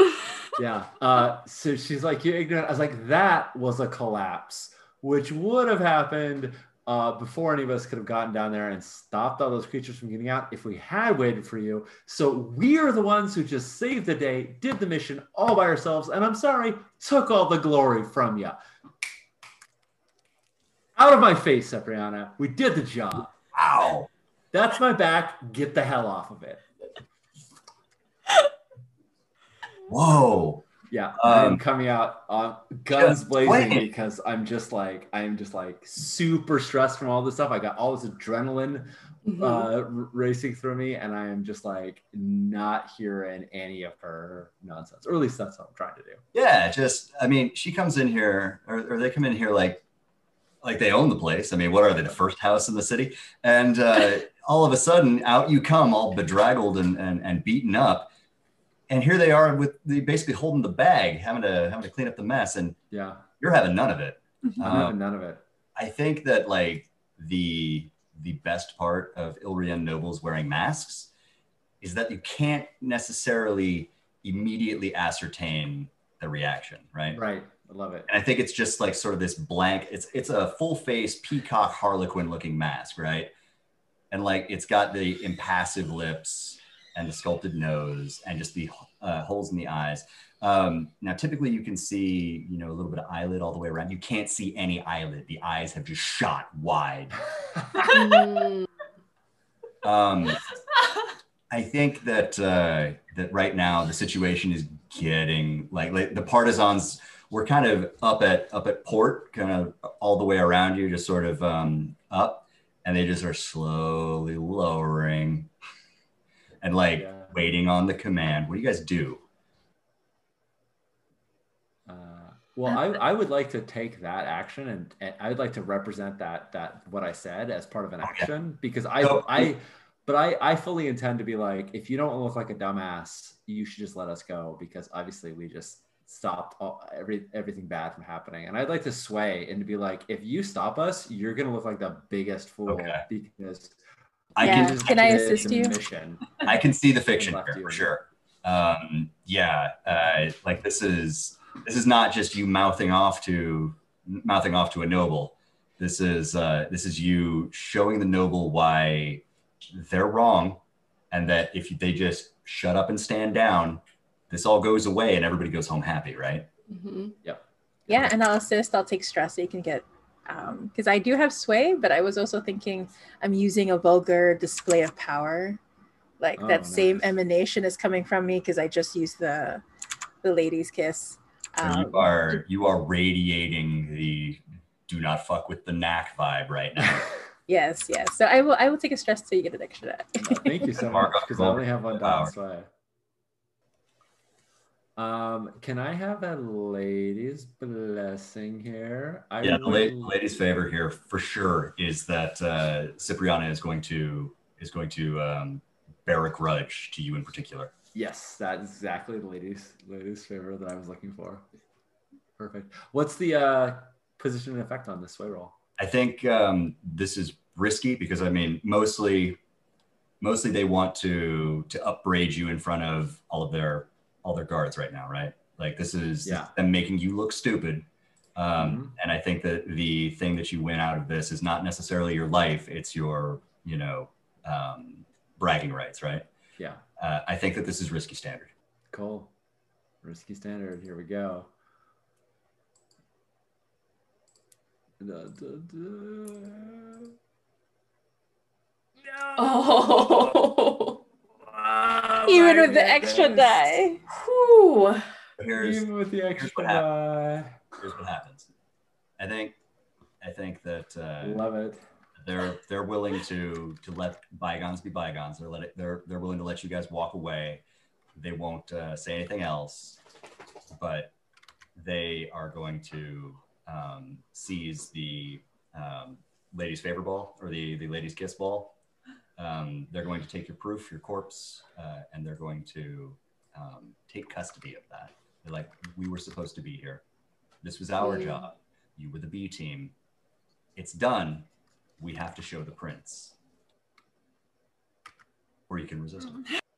Yeah. Uh, so she's like, "You're ignorant. I was like, that was a collapse, which would have happened uh, before any of us could have gotten down there and stopped all those creatures from getting out if we had waited for you. So we're the ones who just saved the day, did the mission all by ourselves, and I'm sorry, took all the glory from you. Out of my face, Cypriana. We did the job. Ow! That's my back. Get the hell off of it. Whoa! Yeah, I'm Um, coming out on guns blazing because I'm just like I'm just like super stressed from all this stuff. I got all this adrenaline Mhm. uh, r- racing through me, and I am just like not hearing any of her nonsense. Or at least that's what I'm trying to do. Yeah, just I mean, she comes in here, or, or they come in here like, like they own the place. I mean, what are they, the first house in the city? And uh, all of a sudden, out you come, all bedraggled and, and, and beaten up. And here they are with the basically holding the bag, having to having to clean up the mess, and Yeah. you're having none of it. I'm Um, having none of it. I think that like the the best part of Ilrian nobles wearing masks is that you can't necessarily immediately ascertain the reaction, right? Right. I love it. And I think it's just like sort of this blank. It's it's a full face peacock harlequin looking mask, right? And like it's got the impassive lips and the sculpted nose and just the uh, holes in the eyes. Um, now, typically you can see, you know, a little bit of eyelid all the way around. You can't see any eyelid. The eyes have just shot wide. Um, I think that uh, that right now the situation is getting like, like the partisans were kind of up at up at port, kind of all the way around you, just sort of um, up, and they just are slowly lowering and like Yeah. waiting on the command. What do you guys do? Uh, well, I, I would like to take that action and, and I would like to represent that that what I said as part of an Okay. action because I So- I but I I fully intend to be like if you don't look like a dumbass, you should just let us go because obviously we just stopped all, every everything bad from happening. And I'd like to sway and to be like if you stop us, you're gonna look like the biggest fool Okay. because I Yeah. can this Can I assist you? Mission. I can see the fiction here for sure. Um, yeah, uh, like this is this is not just you mouthing off to mouthing off to a noble. This is uh, this is you showing the noble why they're wrong, and that if they just shut up and stand down, this all goes away and everybody goes home happy, right? Mm-hmm. Yeah, and I'll assist. I'll take stress so you can get because I do have sway, but I was also thinking I'm using a vulgar display of power. Like Oh, that same emanation is coming from me because I just used the the lady's kiss. Um, you are you are radiating the do not fuck with the knack vibe right now. yes, yes. So I will I will take a stress so you get an extra die. No, thank you so much because I only have one power. dot sway. Um, can I have a lady's blessing here? I yeah, the la- lady's favor here for sure is that uh, Cypriana is going to is going to um, bear a grudge to you in particular. Yes, that's exactly the lady's lady's favor that I was looking for. Perfect. What's the uh, position and effect on this sway roll? I think um, this is risky because I mean, mostly, mostly they want to to upbraid you in front of all of their all their guards right now, right? Like this is Yeah. them making you look stupid. Um, Mhm. And I think that the thing that you win out of this is not necessarily your life; it's your you know um, bragging rights, right? Yeah, Uh, I think that this is risky standard. cool. Risky standard. Here we go. Da, da, da. Oh. Even with the extra die. Whew. Here's Even with the extra what happened. die. here's what happens. I think I think that uh, Love it. they're they're willing to to let bygones be bygones. They're let it, they're they're willing to let you guys walk away. They won't uh, say anything else, but they are going to um, seize the um, ladies' favor ball or the the ladies' kiss ball. Um, they're going to take your proof, your corpse, uh, and they're going to um, take custody of that. They're like, we were supposed to be here. This was our Mm. job. You were the B team. It's done. We have to show the prince. Or you can resist Mm. it.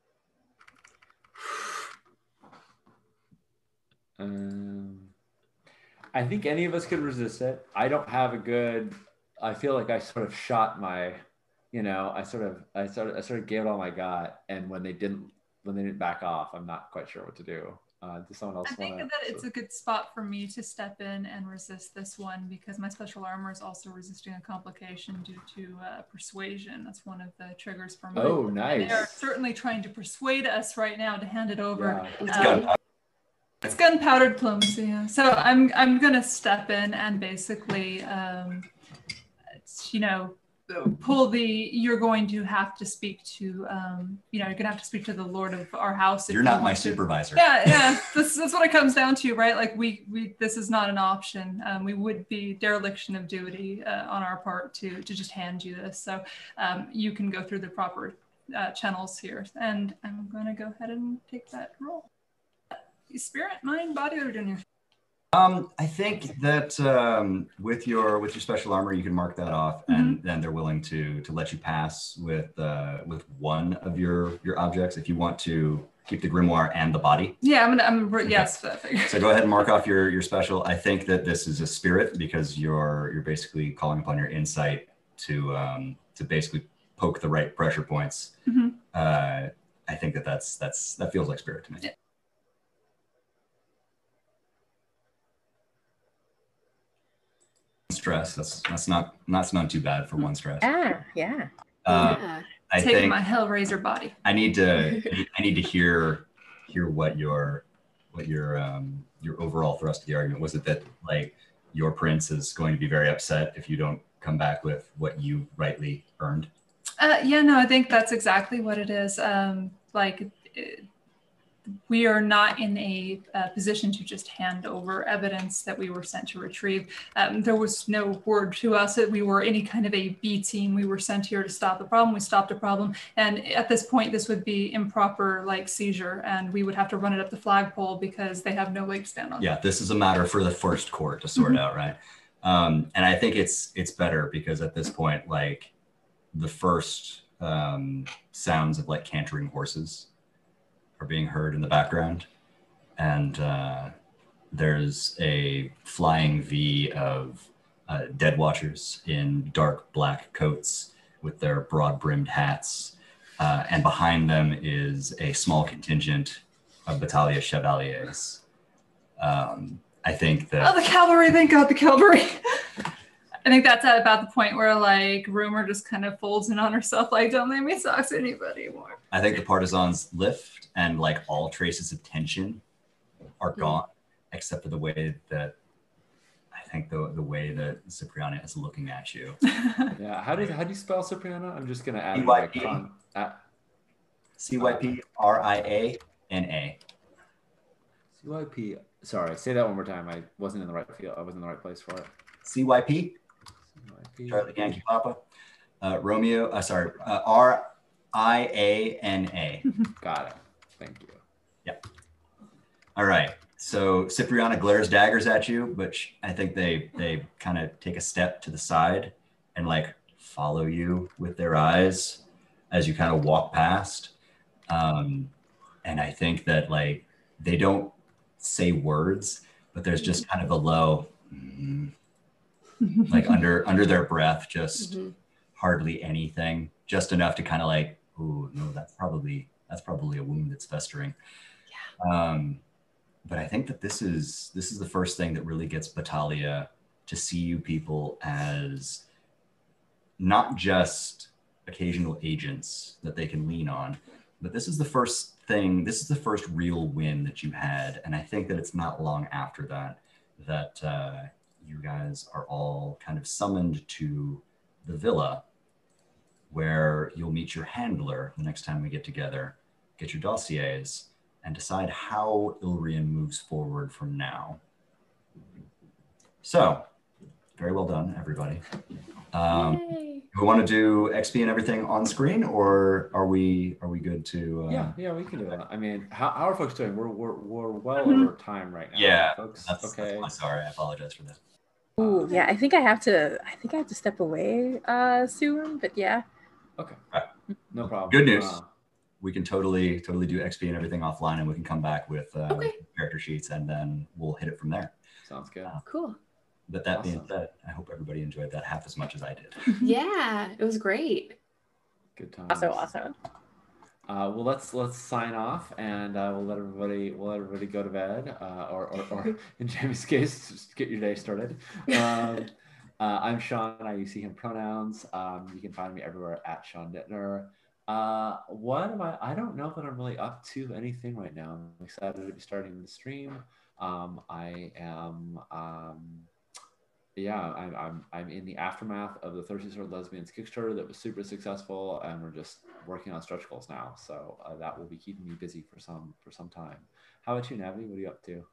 Um, I think any of us could resist it. I don't have a good. I feel like I sort of shot my, you know, I sort of, I sort of, I sort of gave it all I got, and when they didn't, when they didn't back off, I'm not quite sure what to do. Uh, does someone else I think want that it's a good spot for me to step in and resist this one because my special armor is also resisting a complication due to uh, persuasion. That's one of the triggers for me. Oh, And They are certainly trying to persuade us right now to hand it over. Yeah. It's Um. It's gunpowder diplomacy. Yeah. So I'm I'm gonna step in and basically, um, it's, you know, pull the you're going to have to speak to um you know you're gonna have to speak to the lord of our house if You're you not my to- supervisor. yeah yeah this, that's what it comes down to right? Like we we this is not an option. Um, we would be dereliction of duty uh, on our part to to just hand you this. So um, you can go through the proper uh, channels here. And i'm going to go ahead and take that roll spirit mind body or doing your Um, I think that um, with your with your special armor, you can mark that off, and Mm-hmm. then they're willing to to let you pass with uh, with one of your your objects if you want to keep the grimoire and the body. yeah i'm gonna i'm yes that figure. So go ahead and mark off your your special. I think that this is a spirit because you're you're basically calling upon your insight to um, to basically poke the right pressure points. Mhm. Uh, I think that that's that's that feels like spirit to me. Yeah. Stress. That's that's not that's not too bad for one stress. Ah, yeah. Uh, yeah. I taking think my hellraiser body I need to I need to hear hear what your what your um your overall thrust of the argument was it that like your prince is going to be very upset if you don't come back with what you rightly earned. Uh, yeah, no, I think that's exactly what it is. Um, like, it, we are not in a uh, position to just hand over evidence that we were sent to retrieve. Um, there was no word to us that we were any kind of a B team. We were sent here to stop the problem. We stopped a problem, and at this point, this would be improper, like seizure, and we would have to run it up the flagpole because they have no leg stand on. Yeah, this is a matter for the first court to sort Mhm. out, right? Um, and I think it's it's better because at this point, like the first um, sounds of like cantering horses are being heard in the background, and uh, there's a flying V of uh, dead watchers in dark black coats with their broad brimmed hats, uh, and behind them is a small contingent of Battaglia Chevaliers. Um, I think that. Oh, the cavalry! Thank God, the cavalry. I think that's at about the point where like rumor just kind of folds in on herself, like don't make me talk to anybody more. I think the partisans lift and like all traces of tension are gone, except for the way that I think the the way that Cypriana is looking at you. Yeah. How do you, how do you spell Cypriana? I'm just gonna add it like CYP. con, uh, C Y P R I A N A. CYP. Sorry, say that one more time. I wasn't in the right field. I wasn't in the right place for it. C Y P CYP. Charlie Yankee Papa. Uh, Romeo. Uh, sorry. Uh, R I A N A. Got it. Thank you. Yeah. All right. So Cypriana glares daggers at you, sh- I think they they kind of take a step to the side and like follow you with their eyes as you kind of walk past. Um, and I think that like they don't say words, but there's just kind of a low, mm, like under under their breath, just Mhm. hardly anything, just enough to kind of like, oh no, that's probably that's probably a wound that's festering. Yeah. Um, but I think that this is this is the first thing that really gets Battalia to see you people as not just occasional agents that they can lean on, but this is the first thing. This is the first real win that you had, and I think that it's not long after that that uh, you guys are all kind of summoned to the villa, where you'll meet your handler the next time we get together, get your dossiers, and decide how Ilrian moves forward from now. So, very well done, everybody. Um, Yay. we want to do XP and everything on screen, or are we are we good to? Uh, yeah, yeah, we can do that. I mean, how, how are folks doing? We're we're, we're well Mhm. over time right now. Yeah, folks. That's, okay. that's sorry. I apologize for that. Ooh, yeah. I think I have to. I think I have to step away uh, soon. But yeah. Okay. No problem. Good news. Uh, We can totally totally do XP and everything offline, and we can come back with uh, Okay. character sheets, and then we'll hit it from there. sounds good. Cool. But that being said, I hope everybody enjoyed that half as much as I did. Yeah, it was great. Good time. Also awesome. Uh, well, let's let's sign off, and uh, we'll let everybody we'll let everybody go to bed, uh, or, or or in Jamie's case, just get your day started. Um, uh, I'm Sean. I use he him pronouns. Um, you can find me everywhere at Sean Nittner. Uh, what am I? I don't know that I'm really up to anything right now. I'm excited to be starting the stream. Um, I am. Um, yeah, I'm, I'm I'm in the aftermath of the Thirsty Sword Lesbians Kickstarter that was super successful, and we're just working on stretch goals now. So uh, that will be keeping me busy for some for some time. How about you, Navi? What are you up to?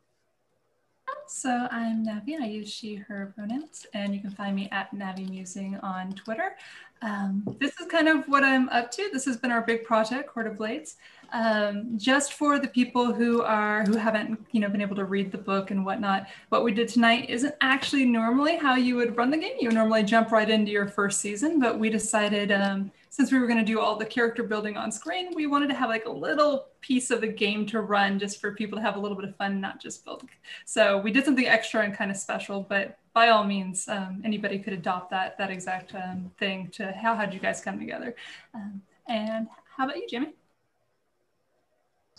So I'm Navi I use she, her pronouns, and you can find me at Navi Musing on Twitter. Um, this is kind of what I'm up to. This has been our big project, Court of Blades. Um, just for the people who are who haven't you know been able to read the book and whatnot, what we did tonight isn't actually normally how you would run the game. You normally jump right into your first season, but we decided um, since we were going to do all the character building on screen, we wanted to have like a little piece of the game to run just for people to have a little bit of fun, not just build. So we did something extra and kind of special, but by all means, um, anybody could adopt that that exact um, thing to how did you guys come together? Um, and how about you, Jimmy?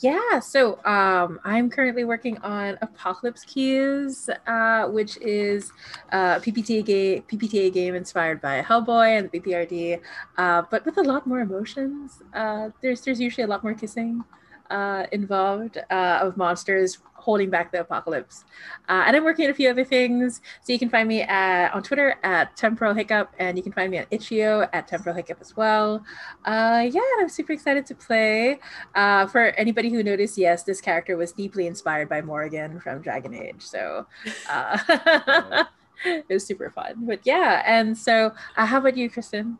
Yeah, so um, I'm currently working on Apocalypse Keys, uh, which is a PbtA game, PbtA game inspired by Hellboy and the BPRD, uh, but with a lot more emotions. Uh, there's there's usually a lot more kissing uh, involved uh, of monsters holding back the apocalypse. Uh, and I'm working on a few other things. So you can find me at, on Twitter at Temporal Hiccup, and you can find me at Itch.io at Temporal Hiccup as well. Uh, yeah, I'm super excited to play. Uh, for anybody who noticed, yes, this character was deeply inspired by Morrigan from Dragon Age. So uh, it was super fun. But yeah, and so uh, how about you, Kristen?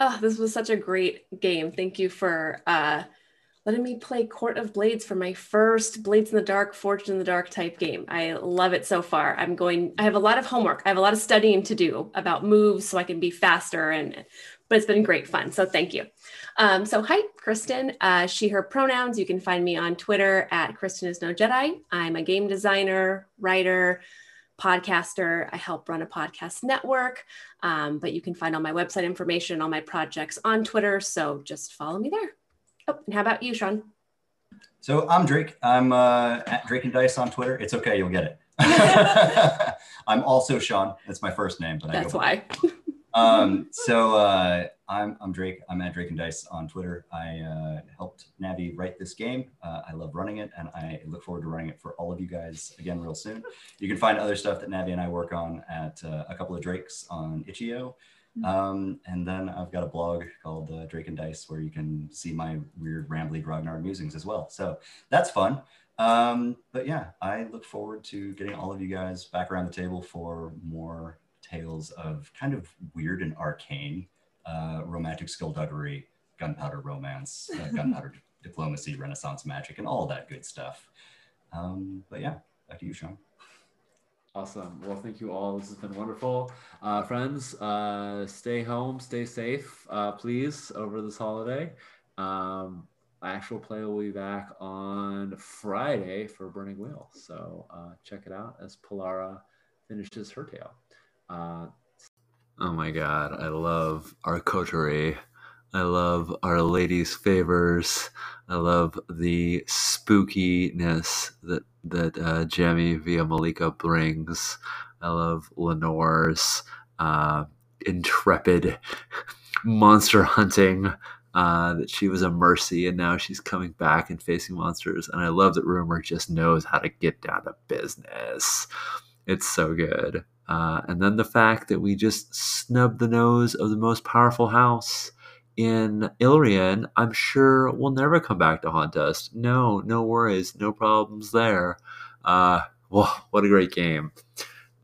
Oh, this was such a great game. Thank you for uh, letting me play Court of Blades for my first Blades in the Dark, Forged in the Dark type game. I love it so far. I'm going, I have a lot of homework. I have a lot of studying to do about moves so I can be faster and but it's been great fun. So thank you. Um, so hi, Kristen. Uh, she, her pronouns. You can find me on Twitter at Kristen is no Jedi. I'm a game designer, writer, podcaster. I help run a podcast network. Um, but you can find all my website information, all my projects on Twitter. So just follow me there. Oh, and how about you, Sean? So I'm Drake. I'm uh, at Drake and Dice on Twitter. It's okay, you'll get it. I'm also Sean. That's my first name, but that's why. um, so uh, I'm I'm Drake. I'm at Drake and Dice on Twitter. I uh, helped Navi write this game. Uh, I love running it, and I look forward to running it for all of you guys again real soon. You can find other stuff that Navi and I work on at uh, a couple of Drakes on Itch.io. Mm-hmm. Um, and then I've got a blog called uh, Drake and Dice where you can see my weird, rambly grognard musings as well. So that's fun. Um, but yeah, I look forward to getting all of you guys back around the table for more tales of kind of weird and arcane uh, romantic skullduggery, gunpowder romance, uh, gunpowder diplomacy, Renaissance magic, and all that good stuff. Um, but yeah, back to you, Sean. Awesome. Well, thank you all. This has been wonderful. Uh, friends, uh, stay home, stay safe, uh, please, over this holiday. Um, actual play will be back on Friday for Burning Wheel. So uh, check it out as Polara finishes her tale. Uh, oh my God. I love our coterie. I love Our Lady's Favors. I love the spookiness that that uh, Jamie via Malika brings. I love Lenore's uh, intrepid monster hunting. Uh, that she was a mercy and now she's coming back and facing monsters. And I love that Rumour just knows how to get down to business. It's so good. Uh, and then the fact that we just snubbed the nose of the most powerful house in Ilrian, I'm sure will never come back to haunt us. No, no worries, no problems there. Uh, well, what a great game.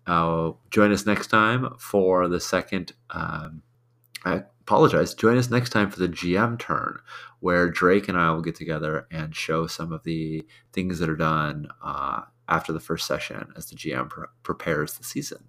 Uh, join us next time for the second. Um, I apologize. Join us next time for the GM turn, where Drake and I will get together and show some of the things that are done uh, after the first session as the GM pre- prepares the season.